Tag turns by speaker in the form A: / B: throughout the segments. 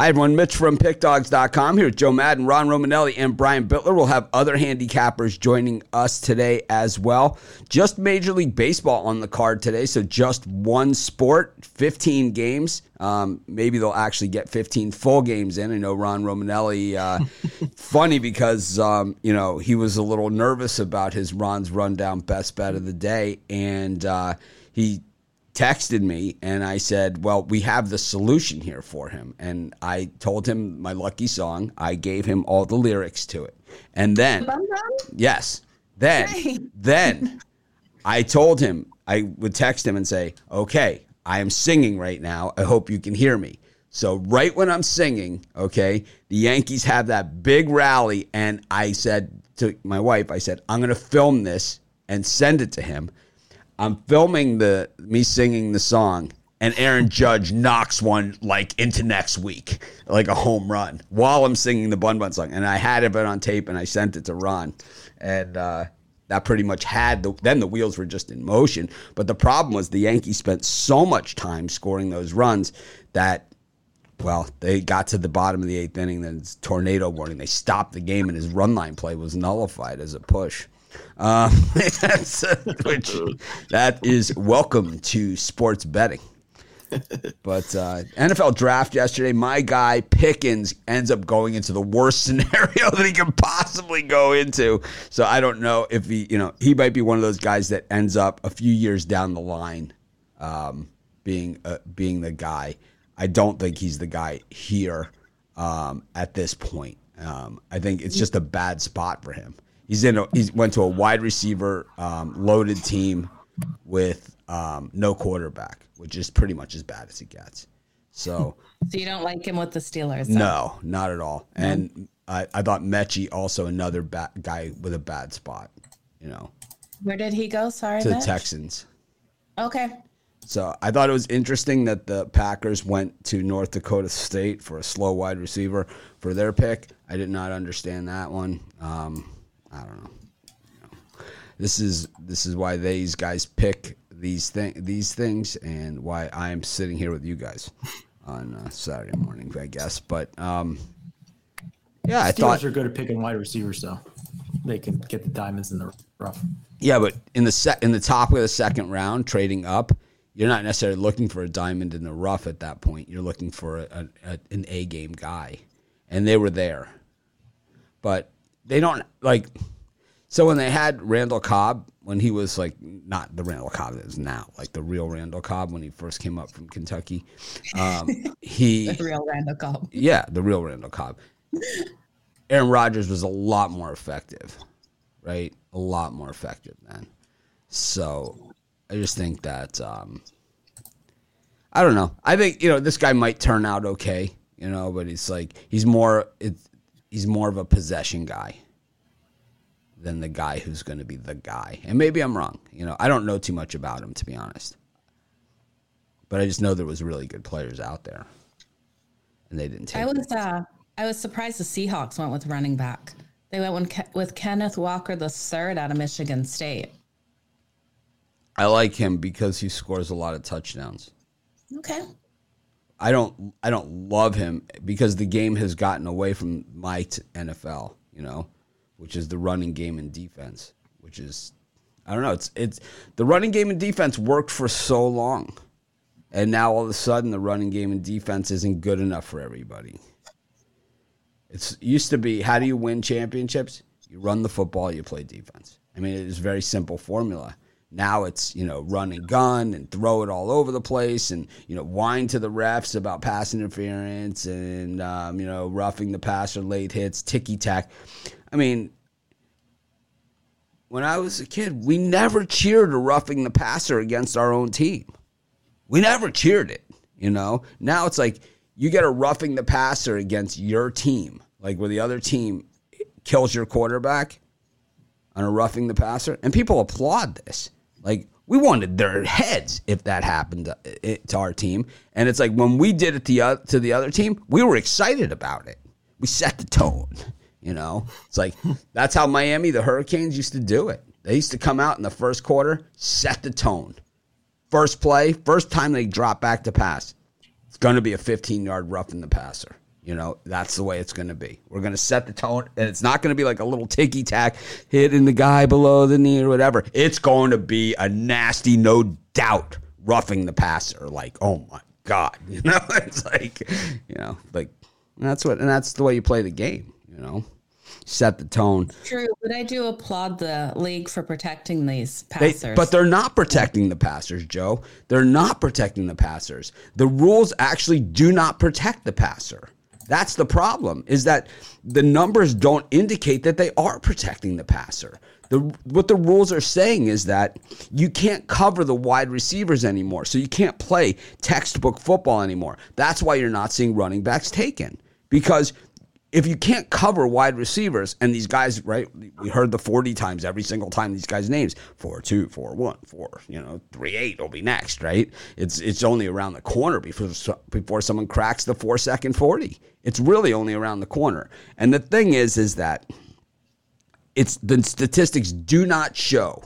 A: Hi, everyone. Mitch from PickDawgs.com here with Joe Madden, Ron Romanelli, and Brian Bitler. We'll have other handicappers joining us today as well. Just Major League Baseball on the card today, so just one sport, 15 games. Um, maybe they'll actually get 15 full games in. I know Ron Romanelli, uh, funny because, um, you know, he was a little nervous about his Ron's rundown best bet of the day. And uh, he texted me and I said, Well, we have the solution here for him. And I told him my lucky song. I gave him all the lyrics to it. And then, yes, then, then I told him, I would text him and say, Okay, I am singing right now. I hope you can hear me. So, right when I'm singing, okay, the Yankees have that big rally. And I said to my wife, I said, I'm going to film this and send it to him I'm filming the me singing the song, and Aaron Judge knocks one like into next week, like a home run, while I'm singing the Bun Bun song. And I had it on tape, and I sent it to Ron, and uh, that pretty much had the. Then the wheels were just in motion. But the problem was the Yankees spent so much time scoring those runs that well, they got to the bottom of the eighth inning, then it's tornado warning. They stopped the game, and his run line play was nullified as a push. Um, that's, uh, which that is welcome to sports betting. but uh, NFL draft yesterday, my guy Pickens ends up going into the worst scenario that he can possibly go into. So I don't know if he, you know, he might be one of those guys that ends up a few years down the line um, being uh, being the guy. I don't think he's the guy here um, at this point. Um, I think it's just a bad spot for him. He's in. A, he went to a wide receiver um, loaded team with um, no quarterback, which is pretty much as bad as it gets. So,
B: so you don't like him with the Steelers?
A: Though? No, not at all. And I, I thought Metchie also another bad guy with a bad spot. You know,
B: where did he go? Sorry,
A: to Mitch? the Texans.
B: Okay.
A: So I thought it was interesting that the Packers went to North Dakota State for a slow wide receiver for their pick. I did not understand that one. Um, I don't know. This is this is why these guys pick these thing these things, and why I'm sitting here with you guys on uh, Saturday morning, I guess. But um, yeah, I Steelers thought
C: are good at picking wide receivers, though. They can get the diamonds in the rough.
A: Yeah, but in the set in the top of the second round, trading up, you're not necessarily looking for a diamond in the rough at that point. You're looking for a, a, an A game guy, and they were there. But they don't like. So when they had Randall Cobb, when he was like not the Randall Cobb that is now, like the real Randall Cobb when he first came up from Kentucky, um, he
B: the real Randall Cobb.
A: Yeah, the real Randall Cobb. Aaron Rodgers was a lot more effective, right? A lot more effective then. So I just think that um, I don't know. I think you know this guy might turn out okay, you know, but it's like he's more it's he's more of a possession guy than the guy who's going to be the guy. And maybe I'm wrong. You know, I don't know too much about him to be honest. But I just know there was really good players out there, and they didn't take.
B: I was uh, I was surprised the Seahawks went with running back. They went with, with Kenneth Walker the third out of Michigan State.
A: I like him because he scores a lot of touchdowns.
B: Okay.
A: I don't I don't love him because the game has gotten away from my t- NFL, you know, which is the running game and defense, which is I don't know, it's it's the running game and defense worked for so long. And now all of a sudden the running game and defense isn't good enough for everybody. It's it used to be how do you win championships? You run the football, you play defense. I mean, it is a very simple formula. Now it's, you know, run and gun and throw it all over the place and, you know, whine to the refs about pass interference and, um, you know, roughing the passer, late hits, ticky tack. I mean, when I was a kid, we never cheered a roughing the passer against our own team. We never cheered it, you know? Now it's like you get a roughing the passer against your team, like where the other team kills your quarterback on a roughing the passer, and people applaud this. Like we wanted their heads if that happened uh, to, to our team. And it's like when we did it to the other team, we were excited about it. We set the tone. You know, it's like that's how Miami, the Hurricanes, used to do it. They used to come out in the first quarter, set the tone. First play, first time they drop back to pass, it's going to be a 15 yard rough in the passer. You know, that's the way it's going to be. We're going to set the tone, and it's not going to be like a little ticky tack hitting the guy below the knee or whatever. It's going to be a nasty, no doubt, roughing the passer. Like, oh my God. You know, it's like, you know, like, that's what, and that's the way you play the game, you know set the tone.
B: True, but I do applaud the league for protecting these
A: They,
B: passers.
A: but they're not protecting the passers, Joe. They're not protecting the passers. The rules actually do not protect the passer. That's the problem. Is that the numbers don't indicate that they are protecting the passer. The, what the rules are saying is that you can't cover the wide receivers anymore. So you can't play textbook football anymore. That's why you're not seeing running backs taken. Because if you can't cover wide receivers and these guys, right? We heard the 40 times every single time these guys' names 4 2, 4 1, 4, you know, 3 8 will be next, right? It's it's only around the corner before, before someone cracks the four second 40. It's really only around the corner. And the thing is, is that it's the statistics do not show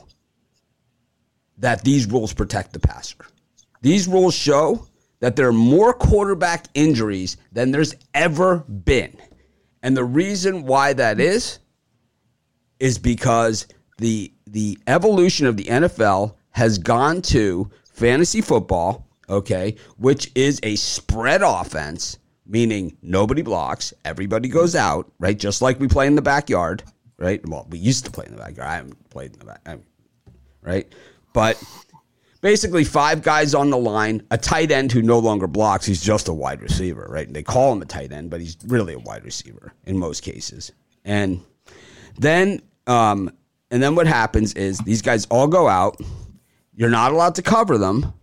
A: that these rules protect the passer. These rules show that there are more quarterback injuries than there's ever been. And the reason why that mm. is is because the the evolution of the NFL has gone to fantasy football, okay, which is a spread offense, meaning nobody blocks, everybody goes out, right? Just like we play in the backyard, right? Well, we used to play in the backyard. I haven't played in the back, right? But basically five guys on the line, a tight end who no longer blocks. He's just a wide receiver, right? And they call him a tight end, but he's really a wide receiver in most cases. And then, um, and then what happens is these guys all go out. You're not allowed to cover them.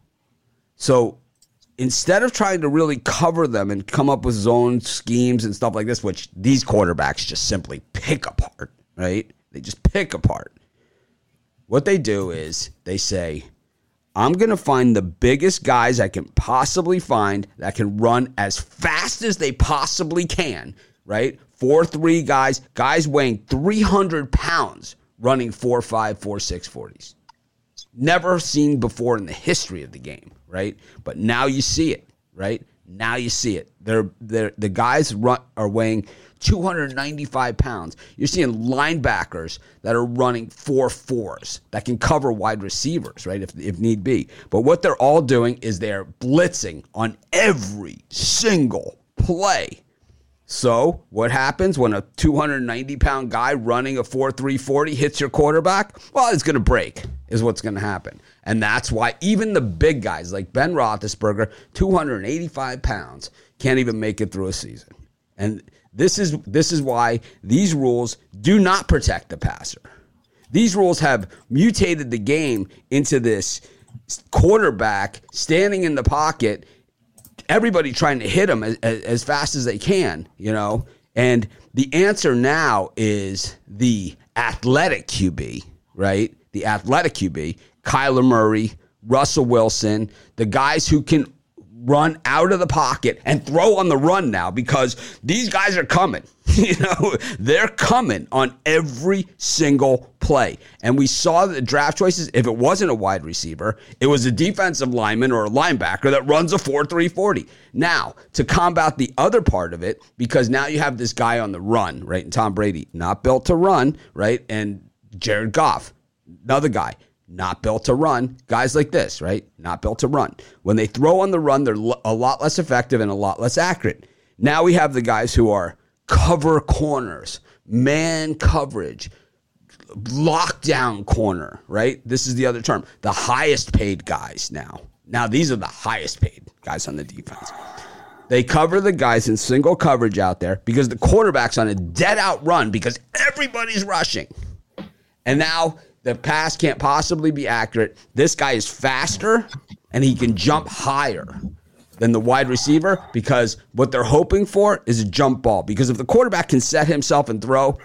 A: So instead of trying to really cover them and come up with zone schemes and stuff like this, which these quarterbacks just simply pick apart, right? They just pick apart. What they do is they say, I'm going to find the biggest guys I can possibly find that can run as fast as they possibly can, right? Four, three guys, guys weighing 300 pounds running four, five, four, six, 40s. Never seen before in the history of the game, right? But now you see it, right? Now you see it. They're, they're, the guys run, are weighing 295 pounds. You're seeing linebackers that are running four fours that can cover wide receivers, right? If, if need be. But what they're all doing is they're blitzing on every single play. So, what happens when a 290 pound guy running a 4 3 40 hits your quarterback? Well, it's going to break, is what's going to happen. And that's why even the big guys like Ben Roethlisberger, 285 pounds, can't even make it through a season. And this is this is why these rules do not protect the passer. These rules have mutated the game into this quarterback standing in the pocket, everybody trying to hit him as, as fast as they can, you know. And the answer now is the athletic QB, right? The athletic QB, Kyler Murray, Russell Wilson, the guys who can run out of the pocket and throw on the run now because these guys are coming. you know, they're coming on every single play. And we saw the draft choices. If it wasn't a wide receiver, it was a defensive lineman or a linebacker that runs a 4 3 40. Now, to combat the other part of it, because now you have this guy on the run, right? And Tom Brady, not built to run, right? And Jared Goff, another guy not built to run. Guys like this, right? Not built to run. When they throw on the run, they're a lot less effective and a lot less accurate. Now we have the guys who are cover corners, man coverage, lockdown corner, right? This is the other term. The highest paid guys now. Now these are the highest paid guys on the defense. They cover the guys in single coverage out there because the quarterback's on a dead out run because everybody's rushing. And now the pass can't possibly be accurate. This guy is faster and he can jump higher than the wide receiver because what they're hoping for is a jump ball. Because if the quarterback can set himself and throw,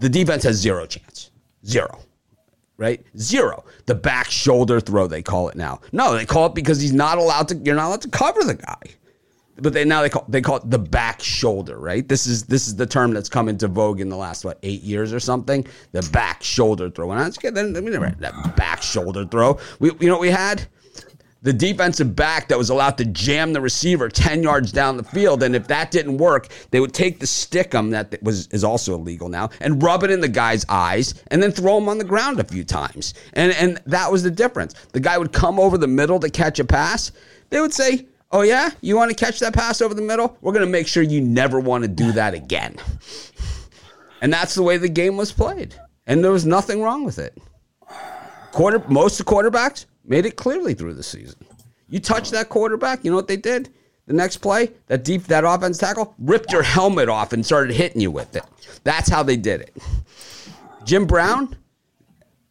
A: the defense has zero chance. Zero. Right? Zero. The back shoulder throw, they call it now. No, they call it because he's not allowed to, you're not allowed to cover the guy but they now they call they call it the back shoulder, right? This is this is the term that's come into vogue in the last what eight years or something. The back shoulder throw, and I was getting that back shoulder throw. We you know what we had the defensive back that was allowed to jam the receiver 10 yards down the field. And if that didn't work, they would take the stickum that was is also illegal now and rub it in the guy's eyes and then throw him on the ground a few times. And and that was the difference. The guy would come over the middle to catch a pass. They would say, Oh yeah, you want to catch that pass over the middle? We're gonna make sure you never want to do that again. And that's the way the game was played. And there was nothing wrong with it. Quarter most of the quarterbacks made it clearly through the season. You touch that quarterback, you know what they did? The next play, that deep that offense tackle ripped your helmet off and started hitting you with it. That's how they did it. Jim Brown,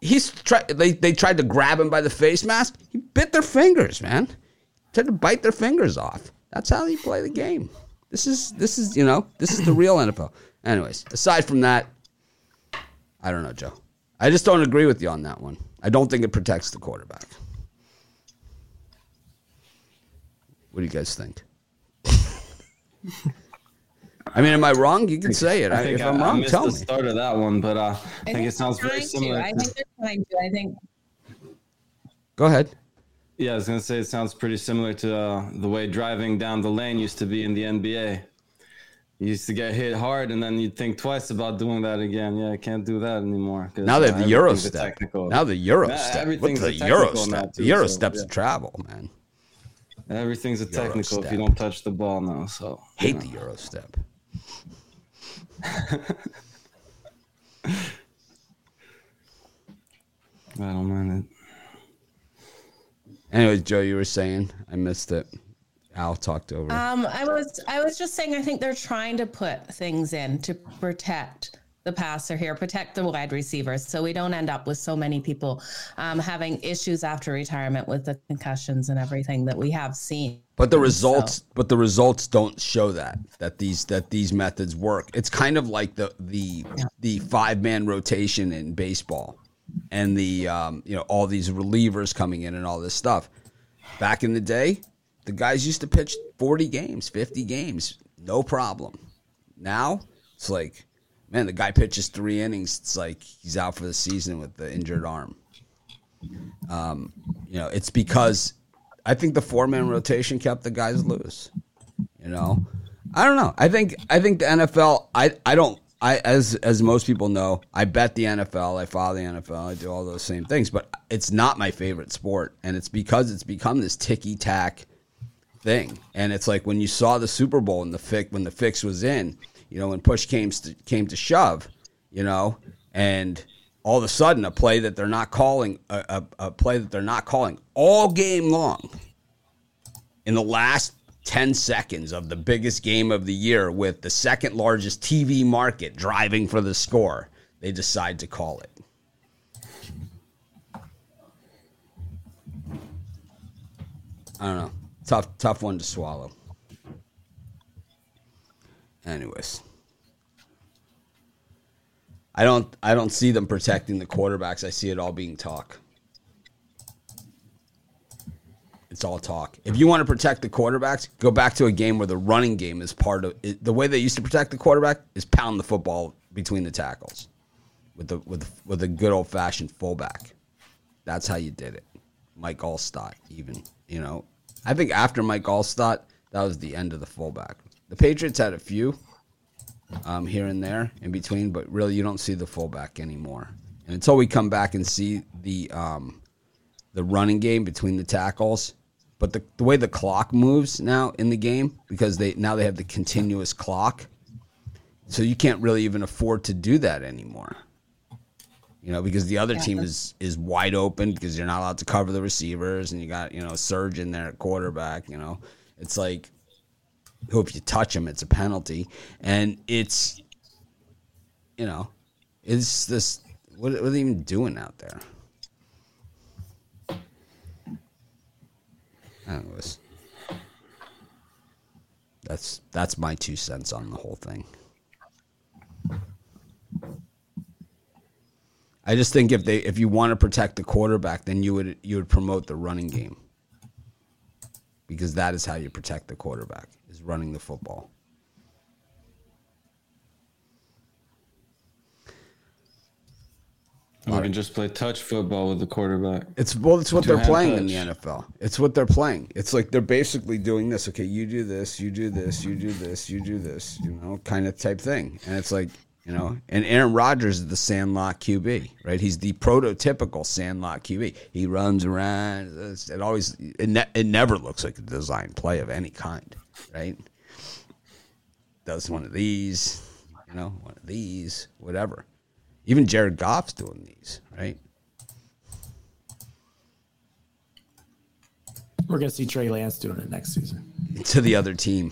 A: he's tried they, they tried to grab him by the face mask. He bit their fingers, man. Tried to bite their fingers off. That's how you play the game. This is this is, you know, this is the real NFL. Anyways, aside from that, I don't know, Joe. I just don't agree with you on that one. I don't think it protects the quarterback. What do you guys think? I mean, am I wrong? You can say it.
D: I think
A: if
D: I,
A: I'm
D: I
A: wrong,
D: missed
A: tell
D: the
A: me.
D: start of that one, but uh, I, think, it sounds very similar.
B: To. I think they're trying to. I think
A: Go ahead.
D: Yeah, I was gonna say it sounds pretty similar to uh, the way driving down the lane used to be in the NBA. You used to get hit hard, and then you'd think twice about doing that again. Yeah, I can't do that anymore.
A: Now they have the Euro step. Now the Euro
D: Yeah,
A: step. What's the
D: a
A: Euro step? The
D: too,
A: Euro
D: so,
A: step's
D: yeah.
A: travel, man.
D: Everything's a
A: Euro
D: technical if you don't touch the ball now. So
A: Hate
D: know.
A: the Euro step.
D: I don't mind it.
A: Anyways, Joe, you were saying I missed it. Al talked over.
B: Um, I was I was just saying I think they're trying to put things in to protect the passer here, protect the wide receivers, so we don't end up with so many people um, having issues after retirement with the concussions and everything that we have seen.
A: But the results, but the results don't show that that these that these methods work. It's kind of like the the the five man rotation in baseball, and the um, you know all these relievers coming in and all this stuff. Back in the day, the guys used to pitch forty games, fifty games, no problem. Now it's like, man, the guy pitches three innings. It's like he's out for the season with the injured arm. Um, you know, it's because I think the four man rotation kept the guys loose. You know, I don't know. I think I think the NFL. I I don't. I as as most people know, I bet the NFL. I follow the NFL. I do all those same things, but it's not my favorite sport, and it's because it's become this ticky tack thing. And it's like when you saw the Super Bowl and the fix when the fix was in, you know, when push came to, came to shove, you know, and all of a sudden a play that they're not calling a, a, a play that they're not calling all game long in the last 10 seconds of the biggest game of the year with the second largest TV market driving for the score, they decide to call it. I don't know. Tough, tough one to swallow. Anyways, I don't, I don't see them protecting the quarterbacks. I see it all being talk. It's all talk. If you want to protect the quarterbacks, go back to a game where the running game is part of it. The way they used to protect the quarterback is pound the football between the tackles with the with with a good old fashioned fullback. That's how you did it. Mike Alstott, even you know, I think after Mike Alstott, that was the end of the fullback. The Patriots had a few um, here and there in between, but really you don't see the fullback anymore. And until we come back and see the um, the running game between the tackles, but the, the way the clock moves now in the game because they now they have the continuous clock, so you can't really even afford to do that anymore. You know, because the other team is is wide open because you're not allowed to cover the receivers, and you got you know a surgeon there at quarterback. You know, it's like, who if you touch him, it's a penalty, and it's, you know, it's this. What, what are they even doing out there? Anyways, that's that's my two cents on the whole thing. I just think if they if you want to protect the quarterback, then you would you would promote the running game. Because that is how you protect the quarterback is running the football.
D: I You can just play touch football with the quarterback.
A: It's well, it's what
D: Two
A: they're
D: hand
A: playing in the. NFL. It's what they're playing. It's like they're basically doing this. Okay, you do this, you do this, you do this, you do this. You know, kind of type thing. And it's like you know, and Aaron Rodgers is the sandlot QB, right? He's the prototypical sandlot QB. He runs around. it's- It always it, ne- it never looks like a design play of any kind, right? Does one of these, you know, one of these, whatever. Even Jared Goff's doing these, right?
C: We're gonna see Trey Lance doing it next season.
A: to the other team.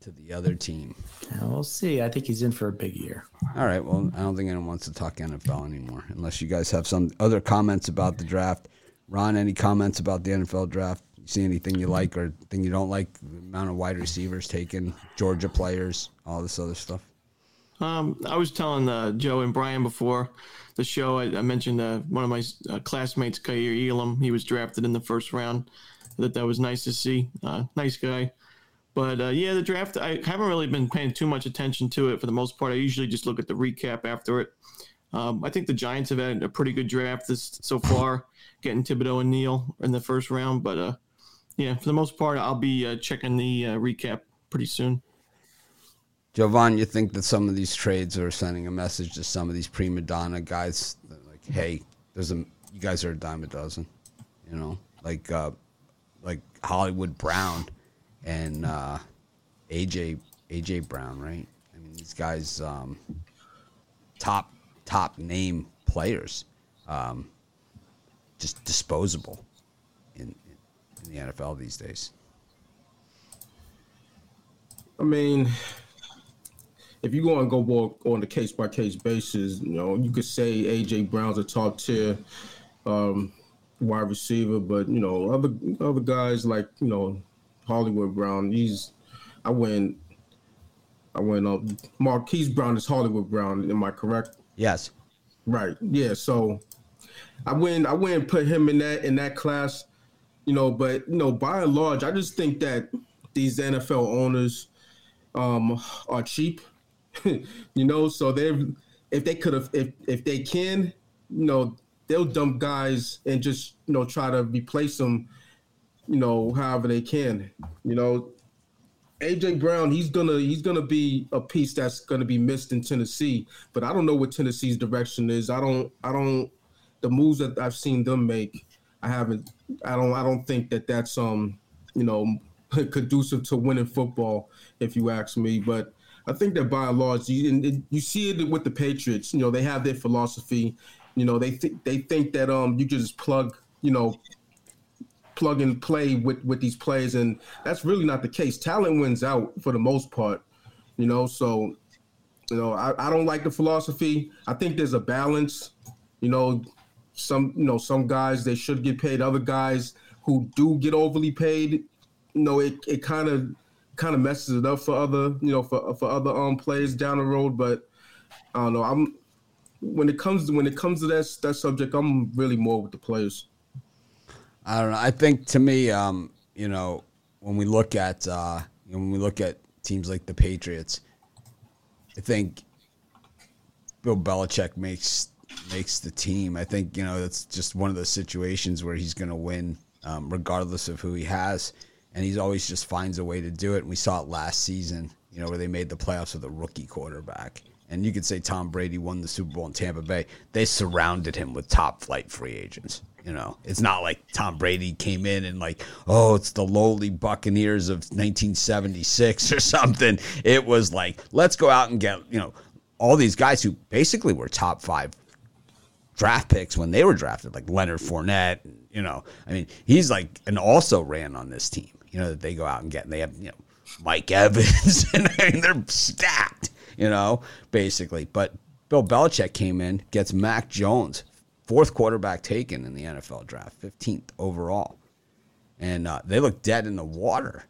A: to the other team.
C: Yeah, we'll see. I think he's in for a big year.
A: All right. Well, I don't think anyone wants to talk NFL anymore, unless you guys have some other comments about the draft. Ron, any comments about the NFL draft? You see anything you like or thing you don't like? The amount of wide receivers taken, Georgia players, all this other stuff.
E: Um, I was telling uh, Joe and Brian before the show. I, I mentioned uh, one of my uh, classmates, Kaiir Elam. He was drafted in the first round. That that was nice to see. Uh, nice guy. But uh, yeah, the draft. I haven't really been paying too much attention to it for the most part. I usually just look at the recap after it. Um, I think the Giants have had a pretty good draft this so far, getting Thibodeaux and Neal in the first round. But uh, yeah, for the most part, I'll be checking the recap pretty soon.
A: Jovan, you think that some of these trades are sending a message to some of these prima donna guys, like, hey, there's a you guys are a dime a dozen, you know, like uh, like Hollywood Brown and uh, AJ AJ Brown, right? I mean, these guys, um, top top name players, um, just disposable in in the NFL these days.
F: I mean, if you go and go more on a case by case basis, you know, you could say AJ Brown's a top tier um, wide receiver, but you know, other other guys like you know Hollywood Brown, he's I went I went up Marquise Brown is Hollywood Brown. Am I correct?
A: Yes.
F: Right. Yeah. So I went I went and put him in that in that class, you know, but you know, by and large, I just think that these NFL owners um are cheap. you know, so they're if they could have if if they can, you know, they'll dump guys and just, you know, try to replace them, you know, however they can. You know, AJ Brown, he's gonna he's gonna be a piece that's gonna be missed in Tennessee. But I don't know what Tennessee's direction is. I don't I don't the moves that I've seen them make. I haven't. I don't. I don't think that that's um you know conducive to winning football, if you ask me. But I think that by and large, you and it- you see it with the Patriots. You know, they have their philosophy. You know, they think they think that um you just plug you know plug and play with with these players, and that's really not the case. Talent wins out for the most part, you know. So, you know, I, I don't like the philosophy. I think there's a balance. You know, some you know some guys they should get paid. Other guys who do get overly paid, you know, it it kind of kind of messes it up for other you know for for other um players down the road. But I don't know. I'm when it comes to when it comes to that that subject, I'm really more with the players.
A: I don't know. I think to me, um, you know, when we look at uh, when we look at teams like the Patriots, I think Bill Belichick makes makes the team. I think you know that's just one of those situations where he's going to win, um, regardless of who he has, and he's always just finds a way to do it. And we saw it last season, you know, where they made the playoffs with a rookie quarterback. And you could say Tom Brady won the Super Bowl in Tampa Bay. They surrounded him with top flight free agents. You know, it's not like Tom Brady came in and like, oh, it's the lowly Buccaneers of 1976 or something. It was like, let's go out and get, you know, all these guys who basically were top five draft picks when they were drafted, like Leonard Fournette. You know, I mean, he's like, and also ran on this team. You know that they go out and get, and they have, you know, Mike Evans, and they're stacked. You know, basically. But Bill Belichick came in, gets Mac Jones, fourth quarterback taken in the NFL draft, fifteenth overall, and uh, they looked dead in the water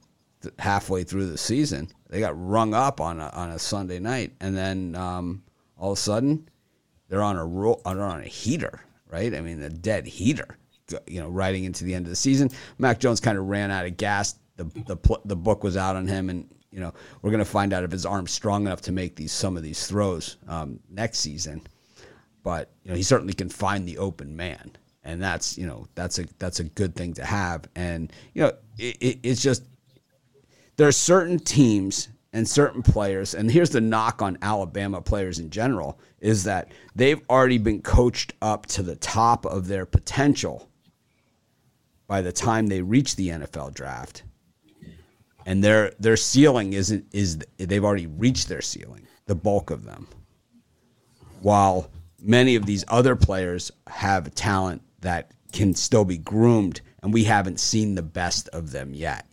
A: halfway through the season. They got rung up on a, on a Sunday night, and then um, all of a sudden they're on a roll, they're on a heater, right? I mean, a dead heater, you know, riding into the end of the season. Mac Jones kind of ran out of gas. The the the book was out on him, and you know, we're gonna find out if his arm's strong enough to make these some of these throws um, next season. but you know he certainly can find the open man, and that's you know that's a that's a good thing to have. And you know it, it, it's just there are certain teams and certain players, and here's the knock on Alabama players in general is that they've already been coached up to the top of their potential by the time they reach the NFL draft. And their their ceiling isn't is they've already reached their ceiling, the bulk of them. While many of these other players have talent that can still be groomed and we haven't seen the best of them yet.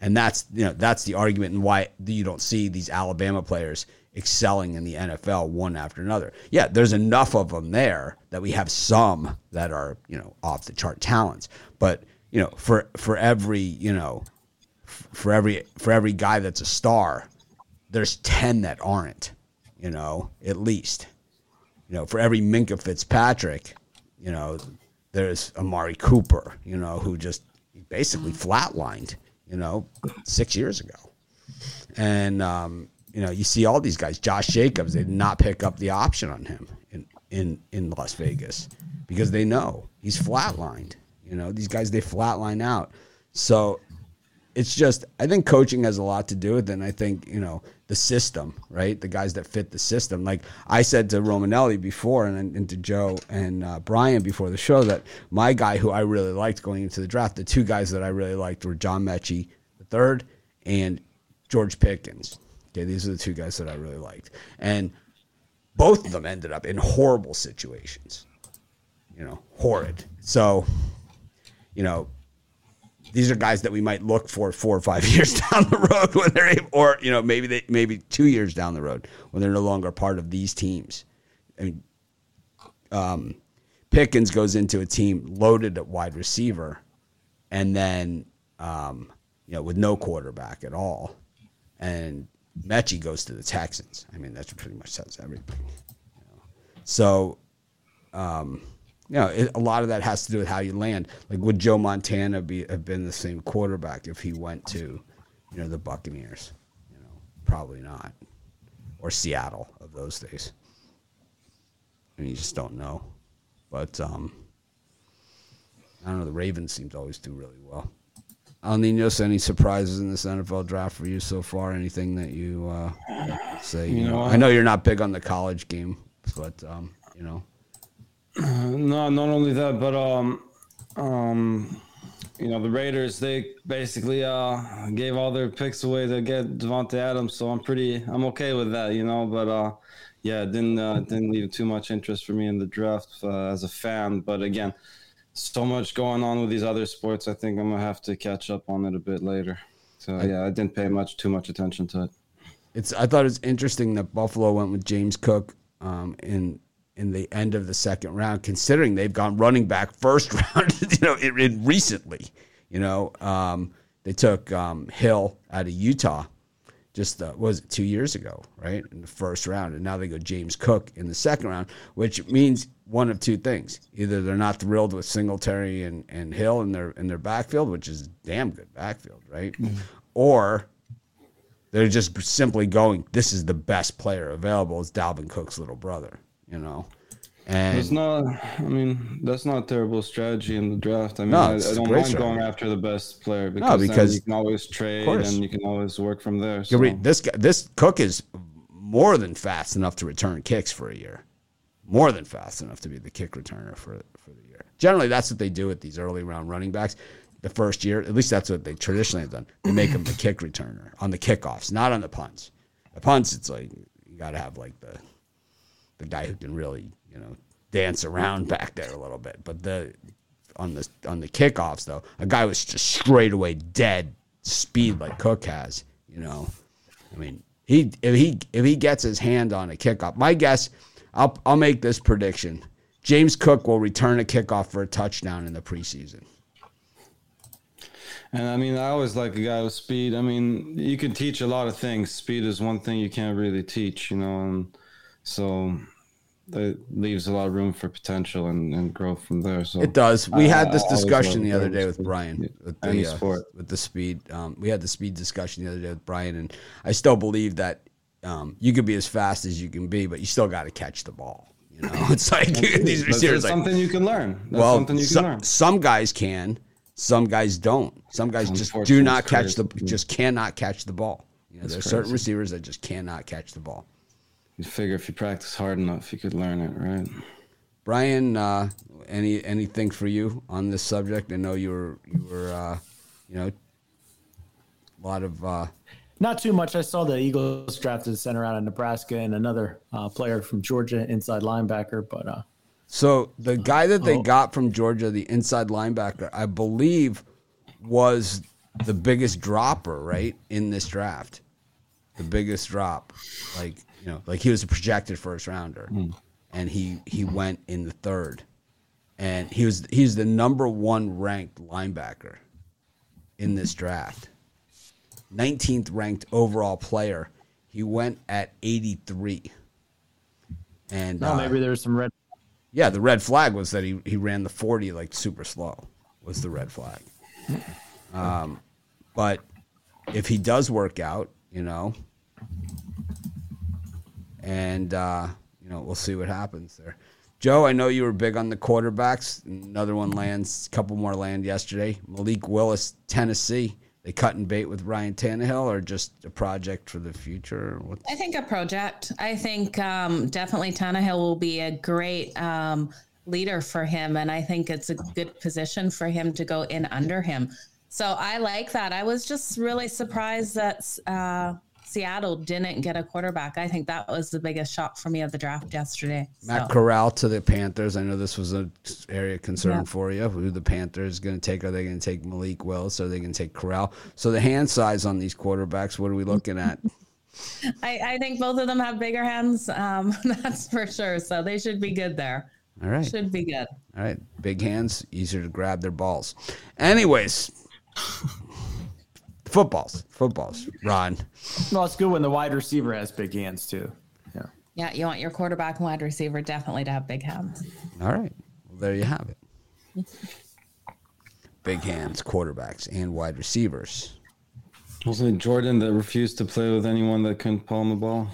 A: And that's you know that's the argument and why you don't see these Alabama players excelling in the NFL one after another. Yeah, there's enough of them there that we have some that are, you know, off the chart talents. But, you know, for for every, you know, for every for every guy that's a star, there's 10 that aren't, you know, at least. You know, for every Minkah Fitzpatrick, you know, there's Amari Cooper, you know, who just basically flatlined, you know, 6 years ago. And um you know, you see all these guys. Josh Jacobs, they did not pick up the option on him in in in Las Vegas because they know he's flatlined. You know, these guys they flatline out. So it's just I think coaching has a lot to do with it. And I think, you know, the system, right? The guys that fit the system. Like I said to Romanelli before and, and to Joe and uh, Brian before the show that my guy who I really liked going into the draft, the two guys that I really liked were John Metchie, the third, and George Pickens. Okay, these are the two guys that I really liked. And both of them ended up in horrible situations. You know, horrid. So, you know, these are guys that we might look for four or five years down the road when they're able, or you know maybe they maybe two years down the road when they're no longer part of these teams. I mean, um, Pickens goes into a team loaded at wide receiver, and then um, you know with no quarterback at all, and Metchie goes to the Texans. I mean, that pretty much says everything. You know? So, um, you know, it, a lot of that has to do with how you land. Like, would Joe Montana be have been the same quarterback if he went to, you know, the Buccaneers? You know, probably not, or Seattle of those days. I mean, you just don't know. But um, I don't know. The Ravens seem to always do really well. El Ninos, any surprises in this NFL draft for you so far? Anything that you uh, say? You, you know, know I know you're not big on the college game, but um, you know.
D: No, not only that, but um, um, you know, the Raiders they basically uh gave all their picks away to get Davante Adams, so I'm pretty, I'm okay with that, you know. But uh, yeah, didn't uh, didn't leave too much interest for me in the draft uh, as a fan. But again, so much going on with these other sports. I think I'm gonna have to catch up on it a bit later. So yeah, I didn't pay much too much attention to it.
A: It's I thought it was interesting that Buffalo went with James Cook um, in in the end of the second round, considering they've gone running back first round. you know, in, in recently. You know, um, they took um, Hill out of Utah just uh, was it two years ago, right? In the first round, and now they go James Cook in the second round, which means one of two things: either they're not thrilled with Singletary and, and Hill in their in their backfield, which is damn good backfield, right? Mm-hmm. Or they're just simply going, "This is the best player available." It's Dalvin Cook's little brother, you know.
D: And it's not. I mean, that's not a terrible strategy in the draft. I mean, no, I, I, don't mind strategy. going after the best player because, no, because you can always trade and you can always work from there. So.
A: This guy, this Cook is more than fast enough to return kicks for a year. More than fast enough to be the kick returner for for the year. Generally, that's what they do with these early round running backs. The first year, at least that's what they traditionally have done. They make them the kick returner on the kickoffs, not on the punts. The punts, it's like you got to have like the the guy who can really you know dance around back there a little bit. But the on the on the kickoffs though, a guy was just straight away dead speed like Cook has. You know, I mean, he if he if he gets his hand on a kickoff, my guess, I'll I'll make this prediction: James Cook will return a kickoff for a touchdown in the preseason.
D: And I mean, I always like a guy with speed. I mean, you can teach a lot of things. Speed is one thing you can't really teach, you know. And so that leaves a lot of room for potential and, and growth from there. So
A: it does. We had this discussion the other day with Brian with the uh, with the speed. Um, we had the speed discussion the other day with Brian, and I still believe that um, you could be as fast as you can be, but you still got to catch the ball. You know, it's like these
D: That's
A: receivers like
D: something you can learn. That's
A: well,
D: something you can
A: some,
D: learn.
A: some guys can, some guys don't. Some guys just do not catch the just cannot catch the ball. You know, there's certain receivers that just cannot catch the ball.
D: You figure if you practice hard enough, you could learn it, right?
A: Brian, uh, any anything for you on this subject? I know you were you were uh, you know a lot of uh,
C: Not too much. I saw the Eagles drafted a center out of Nebraska and another uh, player from Georgia, inside linebacker. But uh,
A: So the guy that they
C: Oh.
A: got from Georgia, the inside linebacker, I believe, was the biggest dropper right in this draft. The biggest drop, like you know, like he was a projected first rounder, and he he went in the third, and he was he's the number one ranked linebacker in this draft. 19th ranked overall player. He went at 83. And
C: no,
A: uh,
C: maybe there's some red.
A: yeah, the red flag was that he, he ran the 40 like super slow, was the red flag. Um, but if he does work out, you know, and, uh, you know, we'll see what happens there. Joe, I know you were big on the quarterbacks. Another one lands, a couple more land yesterday. Malik Willis, Tennessee. They cut and bait with Ryan Tannehill or just a project for the future? What?
B: I think a project. I think um, definitely Tannehill will be a great um, leader for him, and I think it's a good position for him to go in under him. So I like that. I was just really surprised that uh, Seattle didn't get a quarterback. I think that was the biggest shock for me of the draft yesterday.
A: Matt Corral to the Panthers. I know this was an area of concern
B: Yeah.
A: for you. Who the Panthers going to take? Are they going to take Malik Willis? Or are they going to take Corral? So the hand size on these quarterbacks. What are we looking at?
B: I, I think both of them have bigger hands. Um, that's for sure. So they should be good there.
A: All right,
B: Should be good.
A: all right. Big hands, easier to grab their balls. Anyways, footballs, footballs. Ron,
C: Well, it's good when the wide receiver has big hands too. Yeah.
B: Yeah, you want your quarterback and wide receiver definitely to have big hands.
A: all right. Well, there you have it. Big hands, quarterbacks, and wide receivers.
D: Wasn't it Jordan that refused to play with anyone that couldn't palm the ball?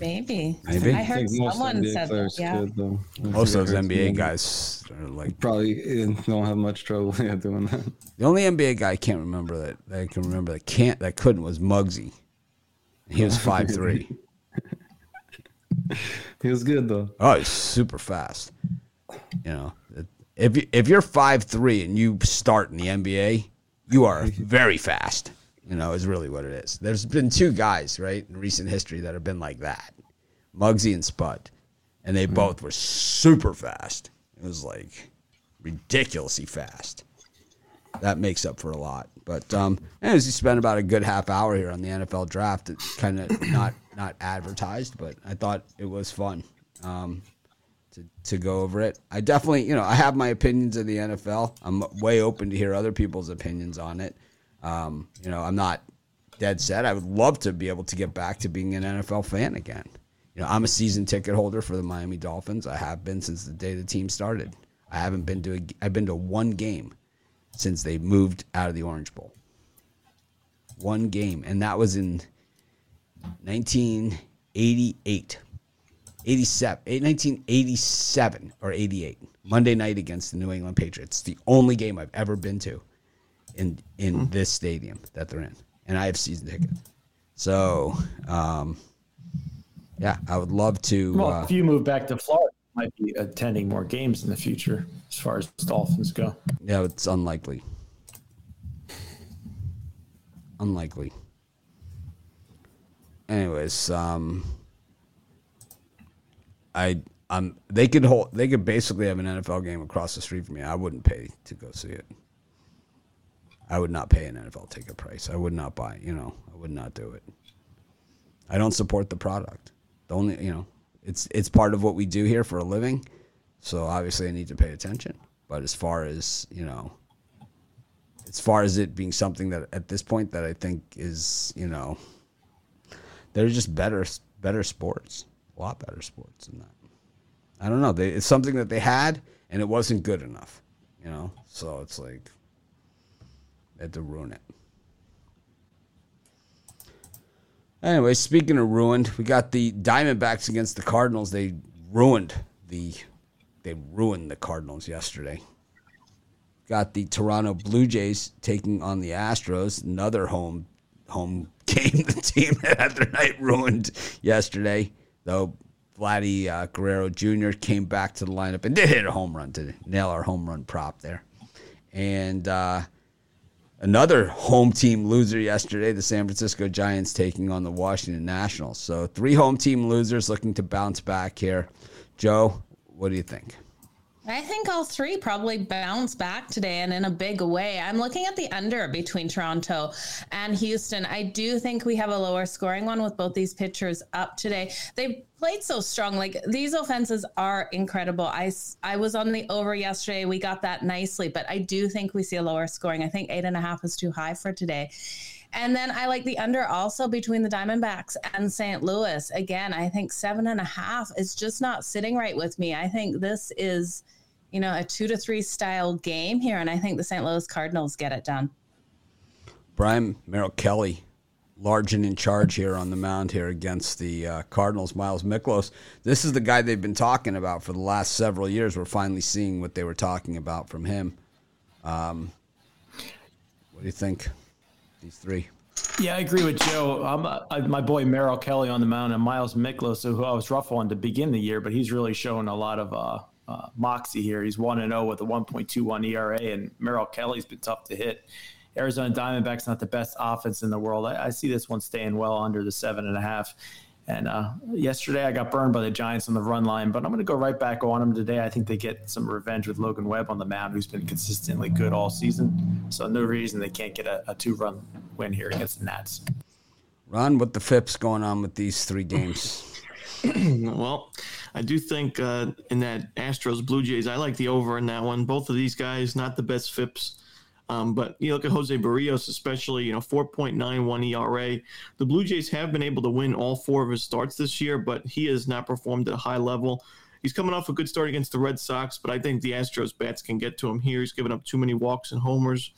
B: Maybe.
A: Maybe.
B: I
D: I
B: heard
D: think most
B: someone
D: NBA
B: said that. Yeah.
D: could, though. I
A: Most of
D: think
A: those NBA guys are like
D: probably eh, don't have much trouble yeah, doing that.
A: The only NBA guy I can't remember that, that I can remember that can't that couldn't was Muggsy. He was five three.
D: He was good though.
A: Oh, he's super fast. You know, if you, if you're five three and you start in the NBA, you are very fast. You know, is really what it is. There's been two guys right in recent history that have been like that, Muggsy and Spud, and they both were super fast. It was like ridiculously fast. That makes up for a lot. But um, anyways, we spent about a good half hour here on the NFL draft. It's kind of not not advertised, but I thought it was fun um, to to go over it. I definitely, you know, I have my opinions of the NFL. I'm way open to hear other people's opinions on it. Um, you know, I'm not dead set. I would love to be able to get back to being an NFL fan again. You know, I'm a season ticket holder for the Miami Dolphins. I have been since the day the team started. I haven't been to a, I've been to one game since they moved out of the Orange Bowl. One game, and that was in 1988. 87, eh, 1987 or 88, Monday night against the New England Patriots. The only game I've ever been to in in this stadium that they're in, and I have season tickets. So, um, yeah, I would love to.
C: Well,
A: uh,
C: if you move back to Florida, you might be attending more games in the future as far as Dolphins go.
A: Yeah, it's unlikely. Unlikely. Anyways, um I um they could hold they could basically have an NFL game across the street from me. I wouldn't pay to go see it. I would not pay an NFL ticket price. I would not buy, you know, I would not do it. I don't support the product. The only, you know, it's it's part of what we do here for a living. So obviously I need to pay attention. But as far as, you know, as far as it being something that at this point that I think is, you know, they're just better better sports. A lot better sports than that. I don't know. They, it's something that they had and it wasn't good enough. You know? So it's like had to ruin it. Anyway, speaking of ruined, we got the Diamondbacks against the Cardinals. They ruined the they ruined the Cardinals yesterday. Got the Toronto Blue Jays taking on the Astros, another home home game. The team that had their night ruined yesterday, though. Vladdy uh, Guerrero Jr. came back to the lineup and did hit a home run to nail our home run prop there. And uh, another home team loser yesterday, the San Francisco Giants taking on the Washington Nationals. So three home team losers looking to bounce back here. Joe, what do you think?
B: I think all three probably bounce back today and in a big way. I'm looking at the under between Toronto and Houston. I do think we have a lower scoring one with both these pitchers up today. They played so strong. Like these offenses are incredible. I, I was on the over yesterday. We got that nicely, but I do think we see a lower scoring. I think eight and a half is too high for today. And then I like the under also between the Diamondbacks and St. Louis. Again, I think seven and a half is just not sitting right with me. I think this is, you know, a two to three style game here. And I think the St. Louis Cardinals get it done.
A: Brian Merrill Kelly, large and in charge here on the mound here against the uh, Cardinals. Miles Mikolas, This is the guy they've been talking about for the last several years. We're finally seeing what they were talking about from him. Um, what do you think? These three.
C: Yeah, I agree with Joe. I'm, uh, my boy Merrill Kelly on the mound and Miles Mikolas, who I was rough on to begin the year, but he's really shown a lot of uh, uh, moxie here. He's one and zero with a 1.21 ERA, and Merrill Kelly's been tough to hit. Arizona Diamondbacks not the best offense in the world. I, I see this one staying well under the seven and a half. And uh, yesterday I got burned by the Giants on the run line, but I'm going to go right back on them today. I think they get some revenge with Logan Webb on the mound, who's been consistently good all season. So no reason they can't get a, a two-run win here against the Nats.
A: Ron, what the fips going on with these three games?
E: well, I do think uh, in that Astros Blue Jays, I like the over in that one. Both of these guys, not the best fips. Um, but you look at Jose Berrios, especially, you know, 4.91 ERA. The Blue Jays have been able to win all four of his starts this year, but he has not performed at a high level. He's coming off a good start against the Red Sox, but I think the Astros bats can get to him here. He's given up too many walks and homers.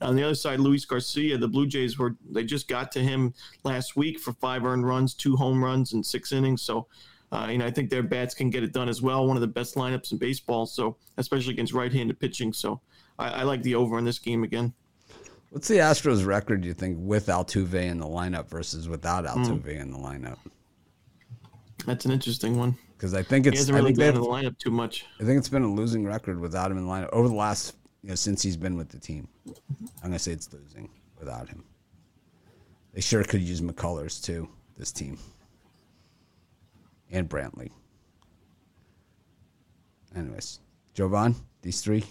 E: On the other side, Luis Garcia, the Blue Jays were they just got to him last week for five earned runs, two home runs, and six innings. So, uh, you know, I think their bats can get it done as well. One of the best lineups in baseball. So, especially against right-handed pitching. So, I, I like the over in this game again.
A: What's the Astros record, do you think, with Altuve in the lineup versus without Altuve mm. in the lineup?
E: That's an interesting one.
A: Because I think it's
E: he hasn't really been in the lineup too much.
A: I think it's been a losing record without him in the lineup over the last, you know, since he's been with the team. I'm gonna say it's losing without him. They sure could use McCullers too. This team and Brantley. Anyways, Jovan, these three.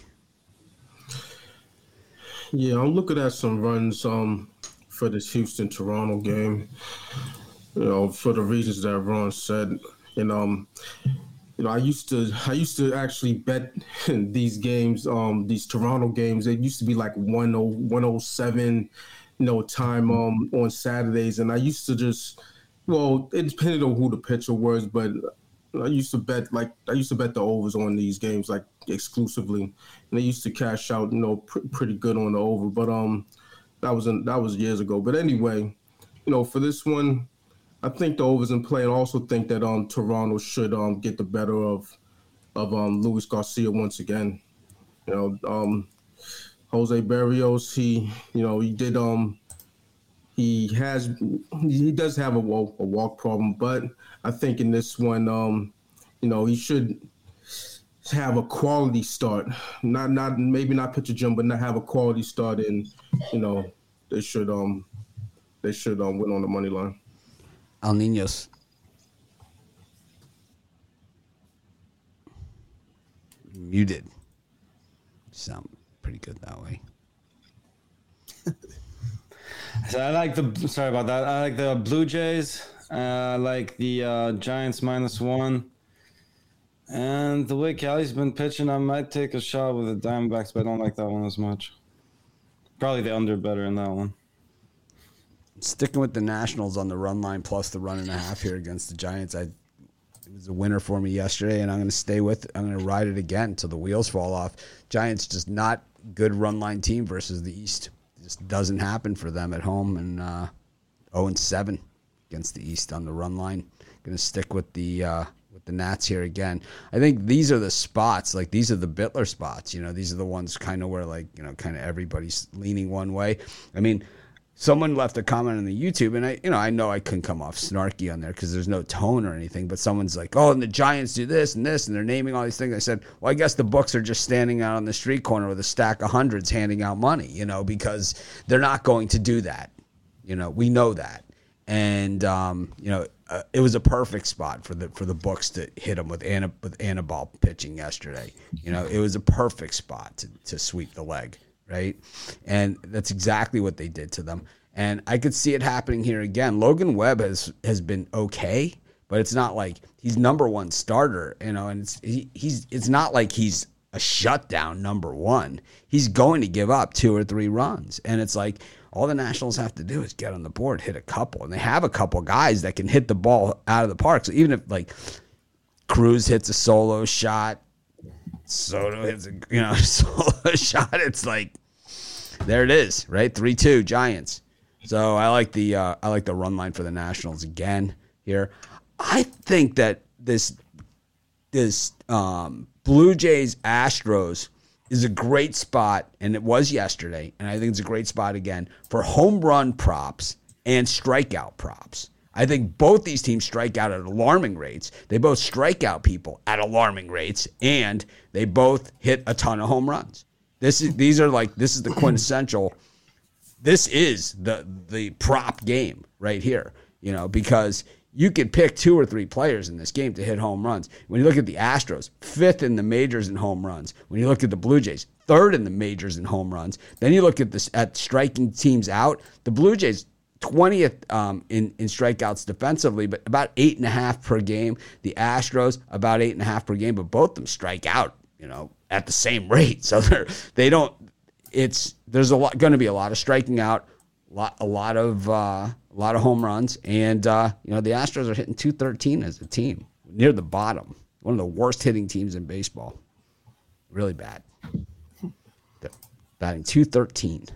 F: Yeah, I'm looking at some runs um for this Houston Toronto game. You know, for the reasons that Ron said, and um, you know, I used to I used to actually bet these games, um, these Toronto games. It used to be like 10, 107, you know, time um on Saturdays, and I used to just well, it depended on who the pitcher was, but I used to bet like I used to bet the overs on these games like exclusively, and I used to cash out you know pr- pretty good on the over. But um, that was in, that was years ago. But anyway, you know for this one, I think the overs in play, and also think that um Toronto should um get the better of of um Luis Garcia once again. You know um Jose Berrios, he you know he did um he has he does have a walk, a walk problem, but I think in this one, um, you know, he should have a quality start. Not not maybe not pitch a jump, but not have a quality start, and you know, they should um they should um win on the money line.
A: Al Ninos. Muted. Sound pretty good that way.
D: So I like the sorry about that. I like the Blue Jays. Uh, I like the uh, Giants minus one. And the way Kelly's been pitching, I might take a shot with the Diamondbacks, but I don't like that one as much. Probably the under better in that one.
A: Sticking with the Nationals on the run line plus the run and a half here against the Giants, I it was a winner for me yesterday, and I'm going to stay with. It. I'm going to ride it again until the wheels fall off. Giants just not good run line team versus the East just doesn't happen for them at home. And uh, 0 and 7 against the East on the run line. Going to stick with the uh, with the Nats here again. I think these are the spots. Like these are the Bittler spots. You know, these are the ones kind of where like you know kind of everybody's leaning one way. I mean someone left a comment on the YouTube, and I, you know, I know I couldn't come off snarky on there because there's no tone or anything. But someone's like, "Oh, and the Giants do this and this," and they're naming all these things. I said, "Well, I guess the books are just standing out on the street corner with a stack of hundreds, handing out money, you know, because they're not going to do that. You know, we know that, and um, you know." Uh, it was a perfect spot for the for the books to hit them with Anna, with pitching yesterday. You know, it was a perfect spot to, to sweep the leg right? And that's exactly what they did to them. And I could see it happening here again. Logan Webb has has been okay, but it's not like he's number one starter, you know. And it's he, he's it's not like he's a shutdown number one. He's going to give up two or three runs, and it's like all the Nationals have to do is get on the board, hit a couple, and they have a couple guys that can hit the ball out of the park. So even if like Cruz hits a solo shot, Soto hits a you know solo shot. It's like there it is, right? Three two Giants. So I like the uh, I like the run line for the Nationals again here. I think that this this um, Blue Jays Astros is a great spot, and it was yesterday, and I think it's a great spot again for home run props and strikeout props. I think both these teams strike out at alarming rates. They both strike out people at alarming rates, and they both hit a ton of home runs. This is these are like this is the quintessential. This is the the prop game right here. You know because you could pick two or three players in this game to hit home runs. When you look at the Astros, fifth in the majors in home runs. When you look at the Blue Jays, third in the majors in home runs. Then you look at this at striking teams out. The Blue Jays 20th um, in, in strikeouts defensively, but about eight and a half per game. The Astros, about eight and a half per game, but both of them strike out, you know, at the same rate. So they're, they don't, it's, there's a lot, going to be a lot of striking out, a lot, a lot of, uh, a lot of home runs. And, uh, you know, the Astros are hitting 213 as a team near the bottom. One of the worst hitting teams in baseball. Really bad. They're batting 213,